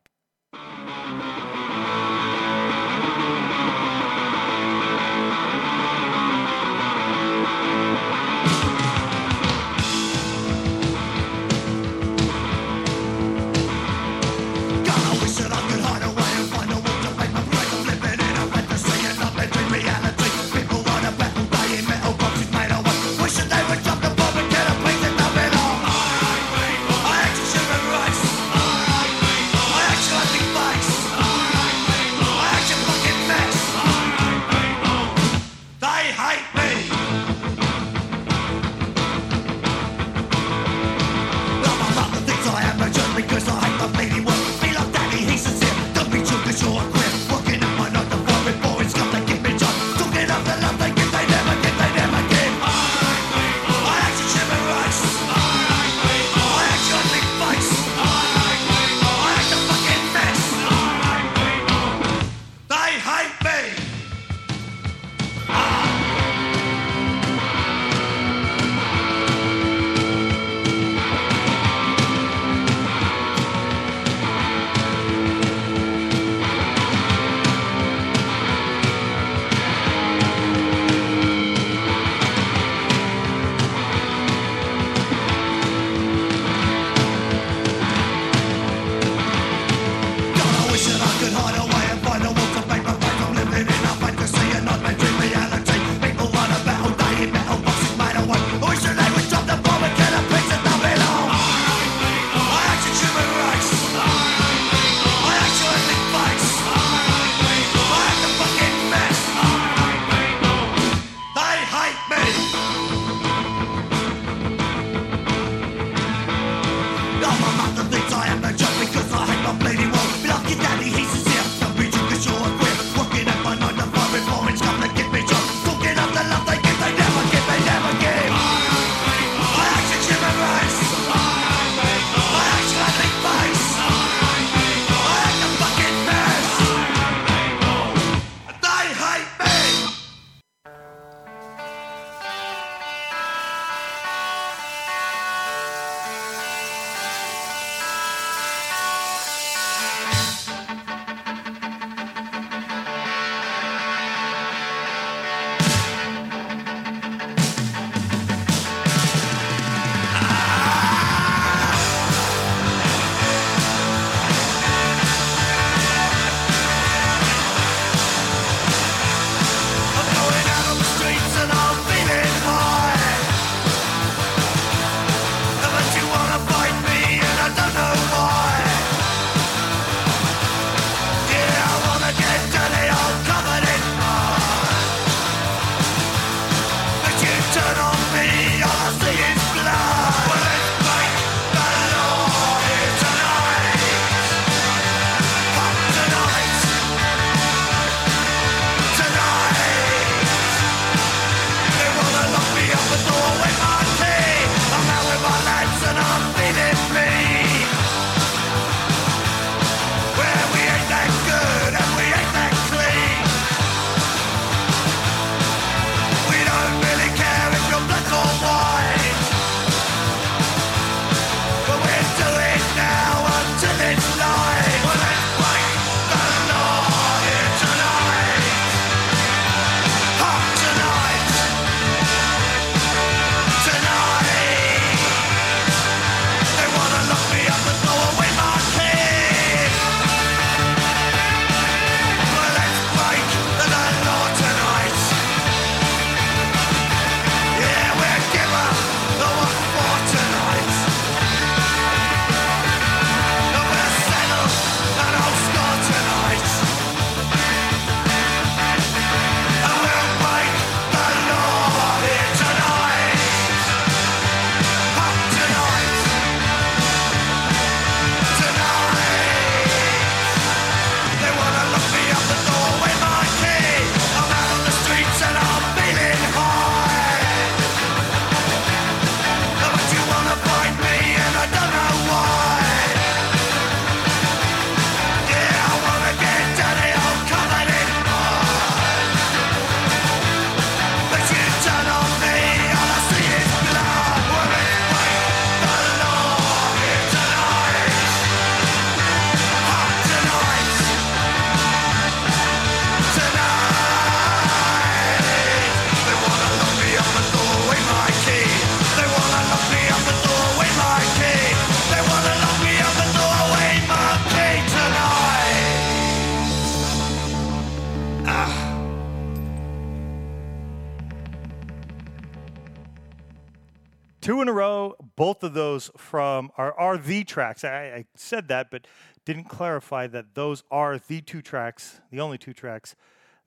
From are, are the tracks. I, I said that, but didn't clarify that those are the two tracks, the only two tracks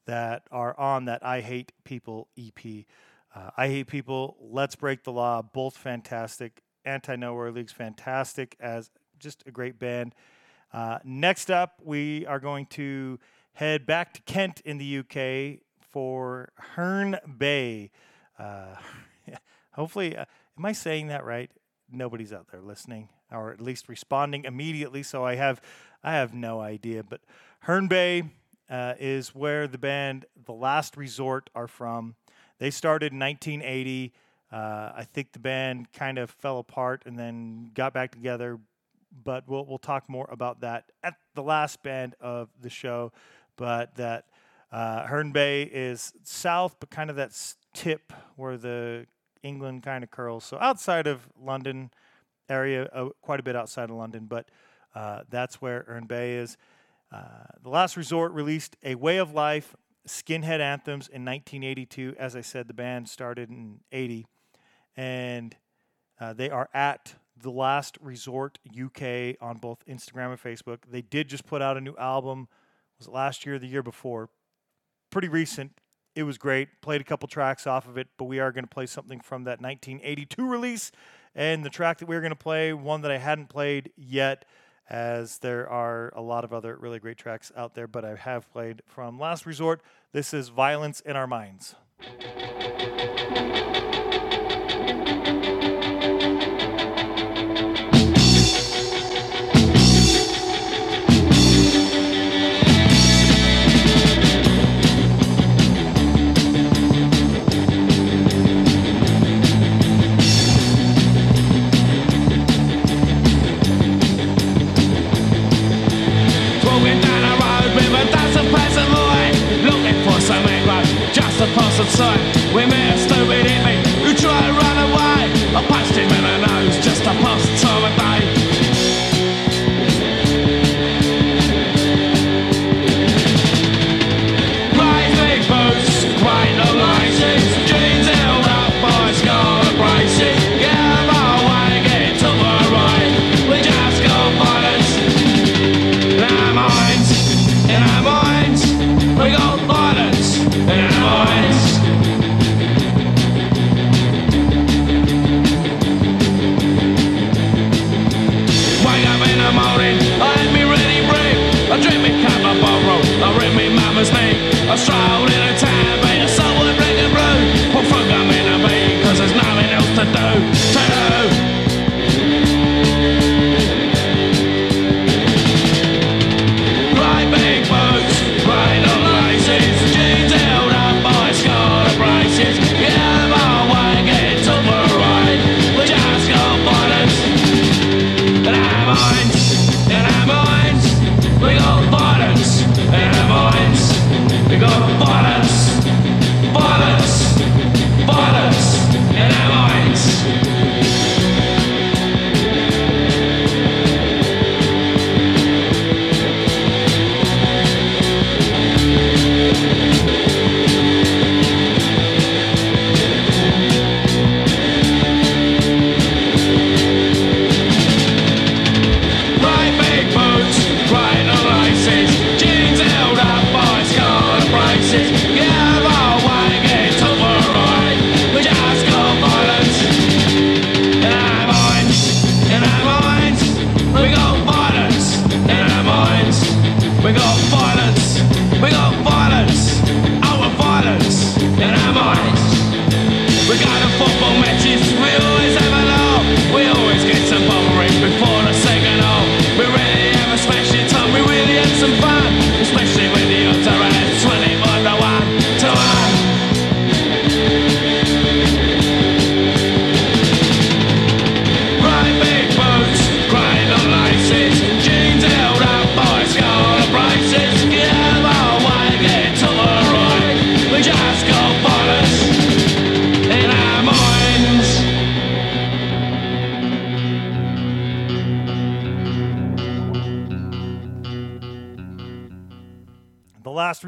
that are on that I Hate People EP. Uh, I Hate People, Let's Break the Law, both fantastic. Anti Nowhere League's fantastic as just a great band. Uh, next up, we are going to head back to Kent in the UK for Herne Bay. Uh, hopefully, uh, am I saying that right? Nobody's out there listening, or at least responding immediately. So I have, I have no idea. But Herne Bay uh, is where the band The Last Resort are from. They started in 1980. Uh, I think the band kind of fell apart and then got back together, but we'll we'll talk more about that at the last band of the show. But that uh, Herne Bay is south, but kind of that tip where the England kind of curls. So outside of London area, uh, quite a bit outside of London, but uh, that's where Herne Bay is. Uh, the Last Resort released A Way of Life, Skinhead Anthems in 1982. As I said, the band started in 80 and uh, they are at the Last Resort UK on both Instagram and Facebook. They did just put out a new album. Was it last year or the year before? Pretty recent. It was great. Played a couple tracks off of it, but we are going to play something from that 1982 release. And the track that we're going to play, one that I hadn't played yet, as there are a lot of other really great tracks out there, but I have played from Last Resort. This is Violence in Our Minds. Some sight We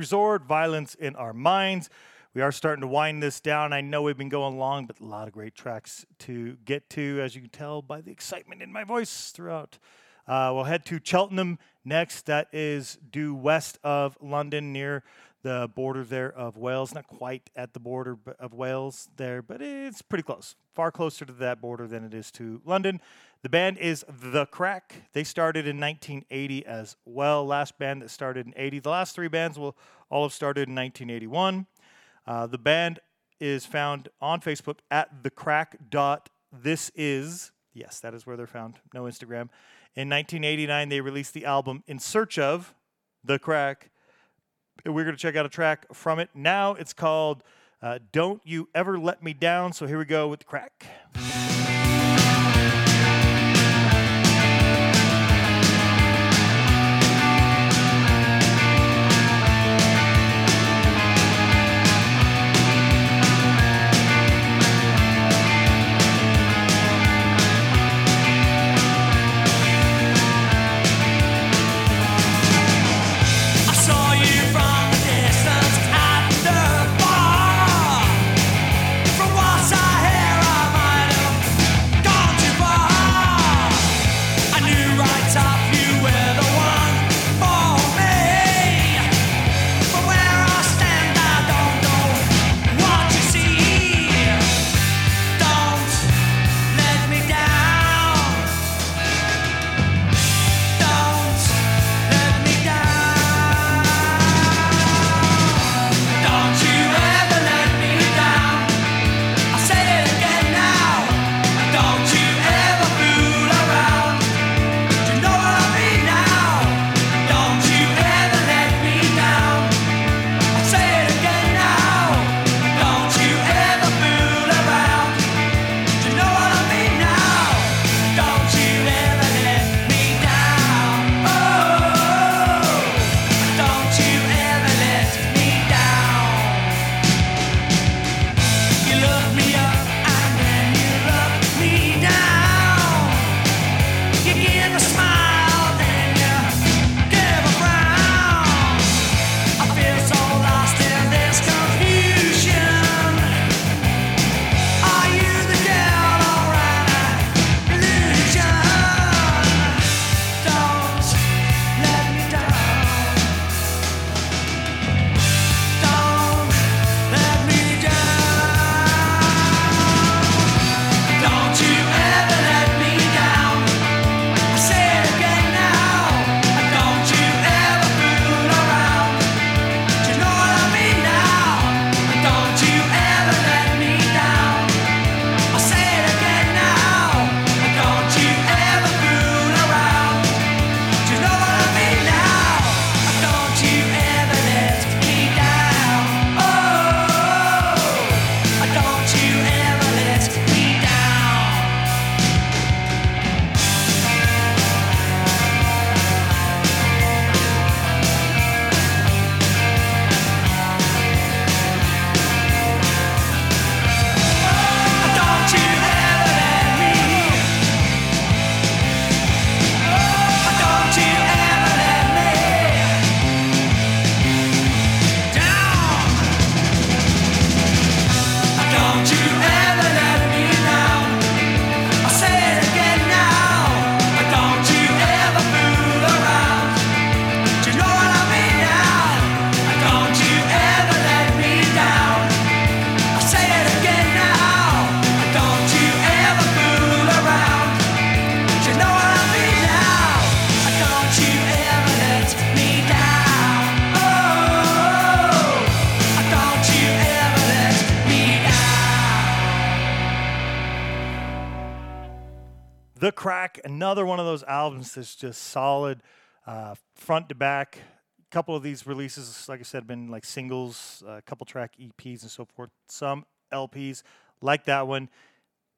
Resort, Violence in Our Minds. we are starting to wind this down. I know we've been going long, but a lot of great tracks to get to, as you can tell by the excitement in my voice throughout. Uh, we'll head to Cheltenham next. That is due west of London, near the border there of Wales. Not quite at the border of Wales there, but it's pretty close. Far closer to that border than it is to London. The band is The Crack. They started in 1980 as well. Last band that started in 80. The last three bands will all have started in 1981. Uh, the band is found on Facebook at the crack this is. Yes, that is where they're found. No Instagram. In 1989, they released the album In Search of the Crack. We're going to check out a track from it. Now it's called uh, Don't You Ever Let Me Down. So here we go with the crack. Albums that's just solid, uh, front to back. A couple of these releases, like I said, have been like singles, a couple track EPs and so forth. Some LPs, like that one.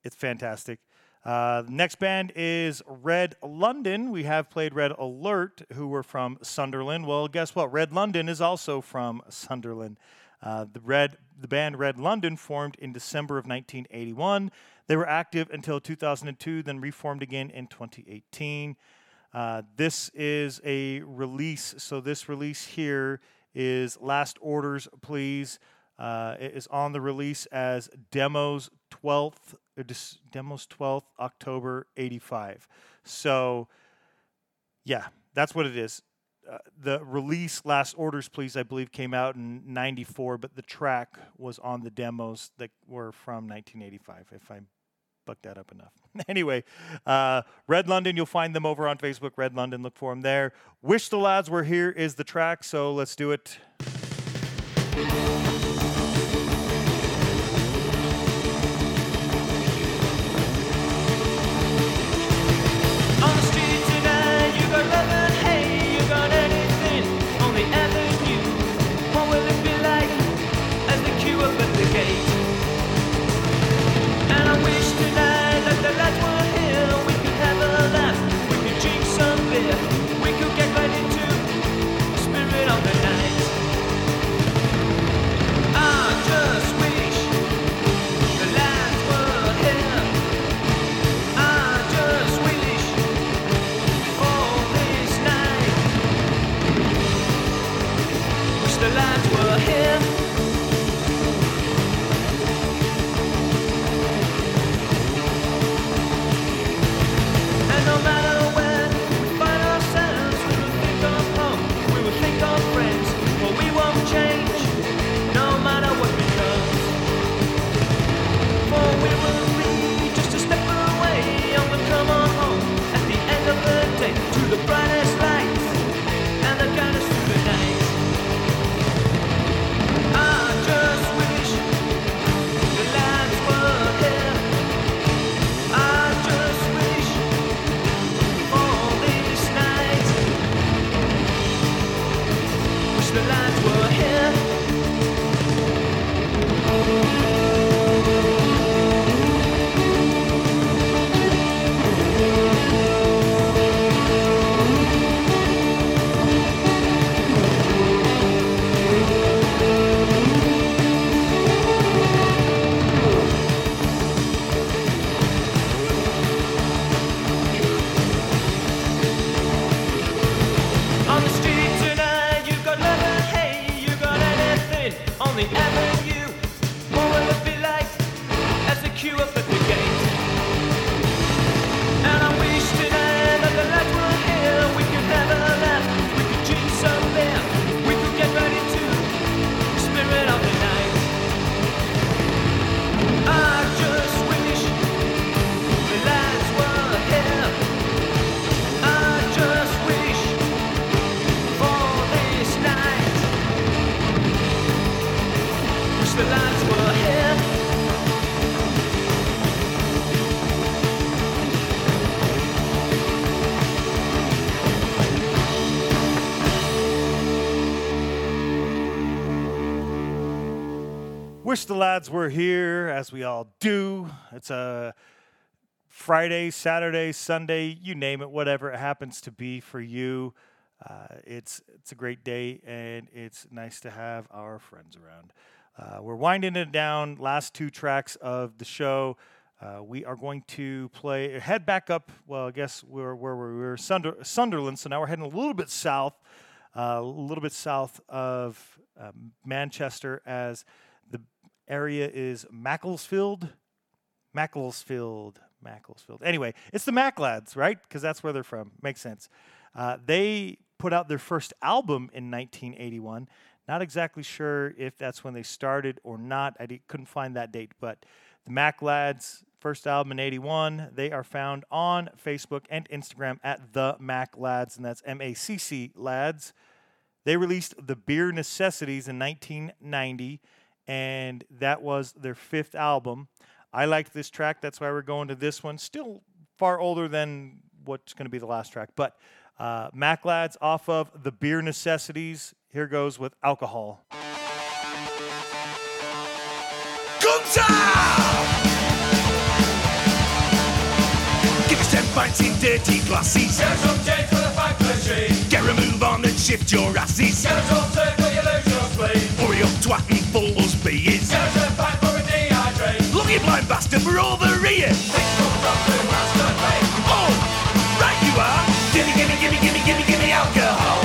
It's fantastic. Uh, next band is Red London. We have played Red Alert, who were from Sunderland. Well, guess what? Red London is also from Sunderland. Uh, the Red, the band Red London formed in December of 1981. They were active until 2002, then reformed again in 2018. Uh, this is a release. So this release here is Last Orders, Please. Uh, it is on the release as Demos 12th, Demos 12th, October 85. So, yeah, that's what it is. Uh, the release last orders please i believe came out in 94 but the track was on the demos that were from 1985 if i bucked that up enough. Anyway uh, red london you'll find them over on facebook red london. Look for them there. Wish the lads were here is the track so let's do it? Some The lads were here, as we all do. It's a Friday, Saturday, Sunday, you name it, whatever it happens to be for you. Uh, it's it's a great day, and it's nice to have our friends around. Uh, we're winding it down. Last two tracks of the show. Uh, we are going to play head back up. Well, I guess we're where we were Sunder, Sunderland, so now we're heading a little bit south, uh, a little bit south of um, Manchester, as area is Macclesfield. Macclesfield, Macclesfield. Anyway, it's the Macc Lads, right? Because that's where they're from. Makes sense. Uh, they put out their first album in 1981. Not exactly sure if that's when they started or not. I couldn't find that date, but the Macc Lads first album in 81 they are found on facebook and instagram at the Macc Lads and that's m-a-c-c lads they released the beer necessities in 1990 and that was their fifth album i liked this track that's why we're going to this one still far older than what's going to be the last track but uh, Macc Lads off of the beer necessities here goes with alcohol Give us ten pints in dirty glasses. Get some change for the factory. Get a move on and shift your asses. Get us all circle, you lose your spleen. Hurry up, twat and us beers. Get us a for a dehydrate. Look, you blind bastard, we're over here. Six comes up to masturbate. Oh, right you are. Gimme, gimme, gimme, gimme, gimme, gimme alcohol.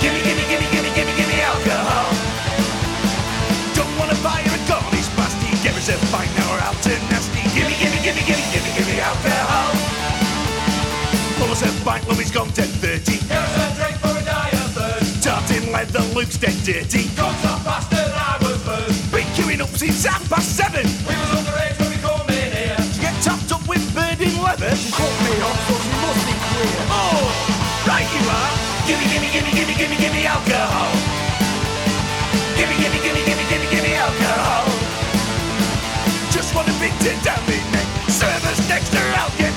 Gimme, gimme, gimme, gimme, gimme, gimme alcohol. was a fight, now we're out to nasty. Gimme, gimme, gimme, gimme, gimme, gimme alcohol. What was a fight when we've gone 10.30? Luke's dead dirty. Cops up bastard, I was first. Been queuing up since half past seven. We was underage when we come in here. To get topped up with bird in leather. Cut me off, so she must be queer. Oh, right you are. Gimme, gimme, gimme, gimme, gimme, gimme alcohol. Gimme, gimme, gimme, gimme, gimme, gimme alcohol. Just want a big tin down me neck. Service next or I'll get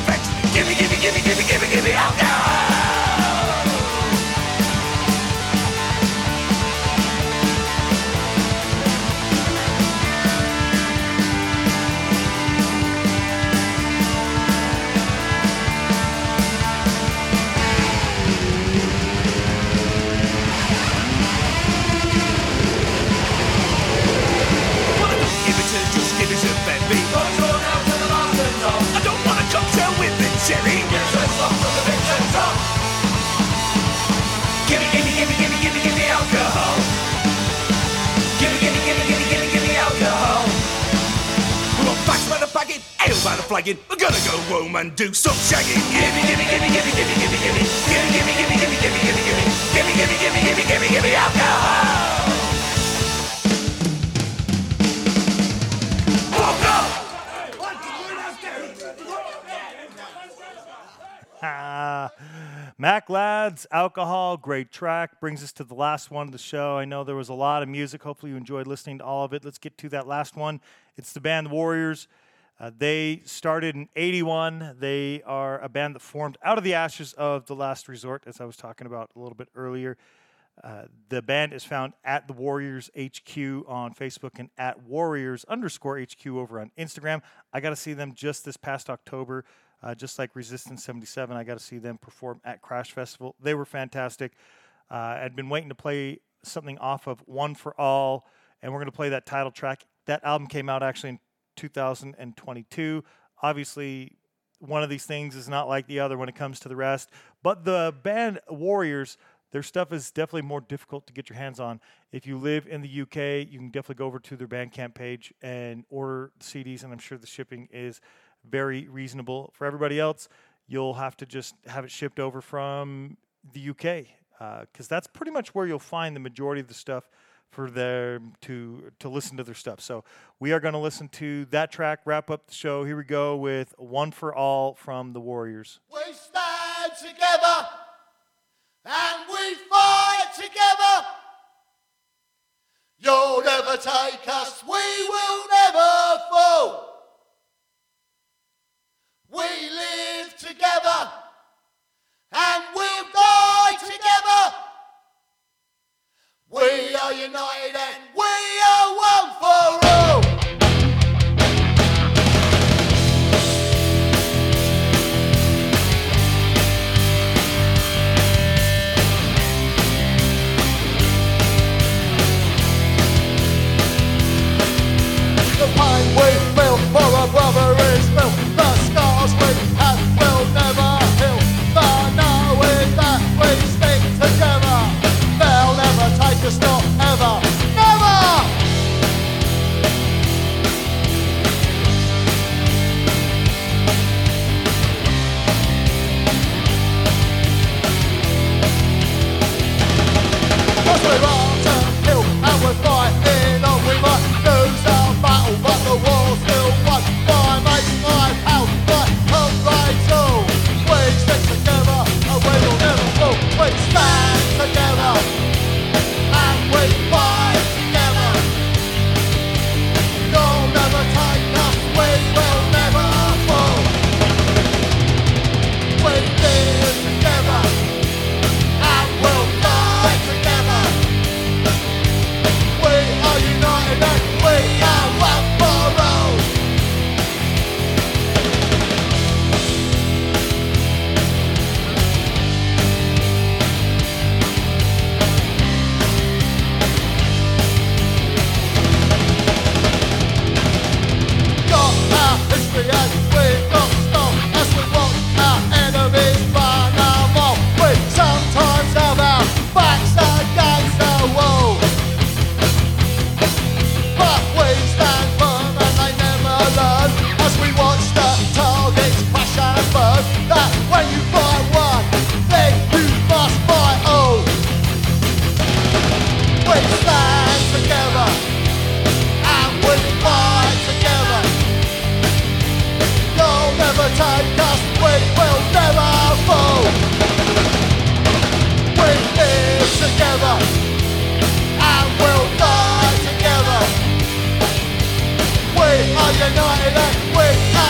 by the flagging. We're gonna go home and do some shagging. Gimme, gimme, gimme, gimme, gimme, gimme, gimme, gimme, gimme, gimme, gimme, gimme, gimme, gimme, gimme, gimme, gimme, gimme, gimme, alcohol. Ah, Macc Lads, Alcohol, great track. Brings us to the last one of the show. I know there was a lot of music. Hopefully, you enjoyed listening to all of it. Let's get to that last one. It's the band Warriors. Uh, they started in 81. They are a band that formed out of the ashes of The Last Resort, as I was talking about a little bit earlier. Uh, the band is found at the Warriors HQ on Facebook and at Warriors underscore HQ over on Instagram. I got to see them just this past October, uh, just like Resistance 77. I got to see them perform at Crash Festival. They were fantastic. Uh, I'd been waiting to play something off of One for All, and we're going to play that title track. That album came out actually in 2022. Obviously, one of these things is not like the other when it comes to the rest. But the band Warriors, their stuff is definitely more difficult to get your hands on. If you live in the UK, you can definitely go over to their Bandcamp page and order CDs, and I'm sure the shipping is very reasonable. For everybody else, you'll have to just have it shipped over from the UK because uh, that's pretty much where you'll find the majority of the stuff for them to to listen to their stuff. So we are going to listen to that track, wrap up the show. Here we go with "One for All" from the Warriors. We stand together and we fight together. You'll never take us, we will never fall. We live together and we'll die together. We are united and we are one for all. The pain we feel for a brother is felt. The scars we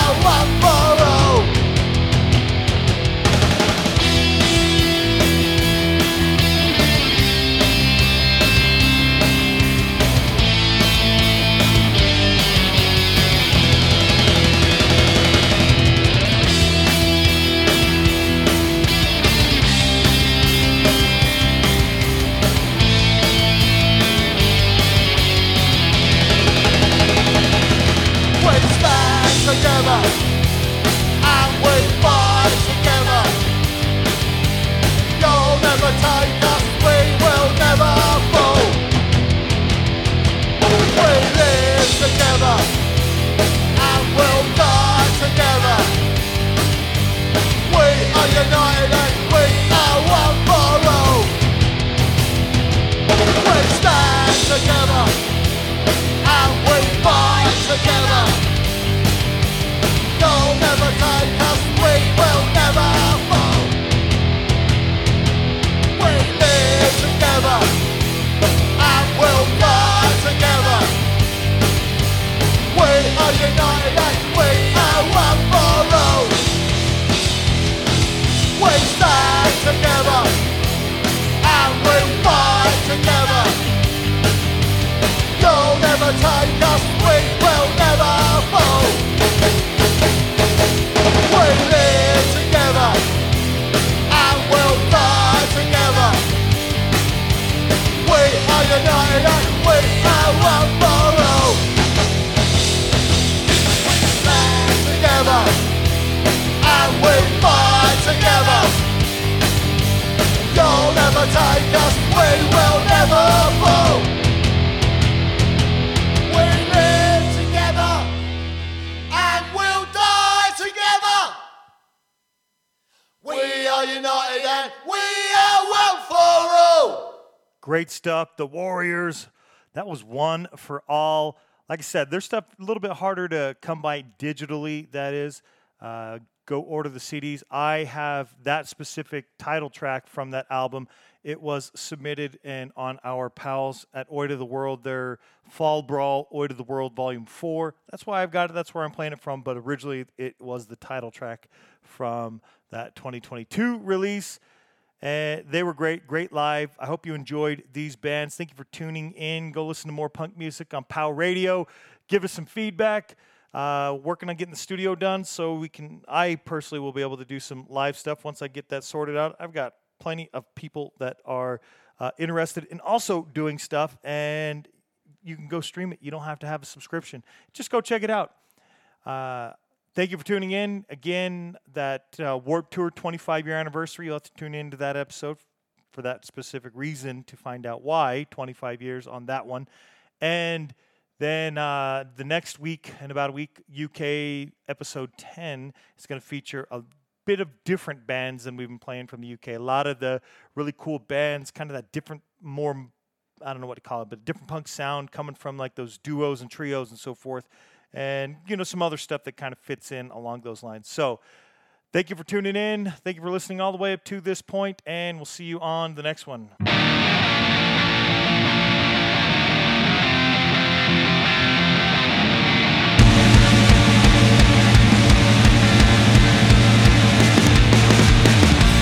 are together. Us, we will never fall. We live together and we'll together. We are united we are one for all. We stand together and we fight together. Take us, take us, we will never fall. Great stuff. The Warriors. That was one for all. Like I said, their stuff a little bit harder to come by digitally. That is, uh, go order the CDs. I have that specific title track from that album. It was submitted and on our pals at Oi to the World, their Fall Brawl, Oi to the World Volume 4. That's why I've got it. That's where I'm playing it from. But originally, it was the title track from that 2022 release. And they were great, great live. I hope you enjoyed these bands. Thank you for tuning in. Go listen to more punk music on POWW Radio. Give us some feedback. Uh, working on getting the studio done so we can. I personally will be able to do some live stuff once I get that sorted out. I've got plenty of people that are uh, interested in also doing stuff, and you can go stream it. You don't have to have a subscription. Just go check it out. Thank you for tuning in. Again, that uh, Warp Tour 25 year anniversary, you'll have to tune into that episode for that specific reason to find out why 25 years on that one. And then uh, the next week, in about a week, UK episode 10 is going to feature a bit of different bands than we've been playing from the UK. A lot of the really cool bands, kind of that different, more, I don't know what to call it, but different punk sound coming from like those duos and trios and so forth. And, you know, some other stuff that kind of fits in along those lines. So, thank you for tuning in. Thank you for listening all the way up to this point, and we'll see you on the next one.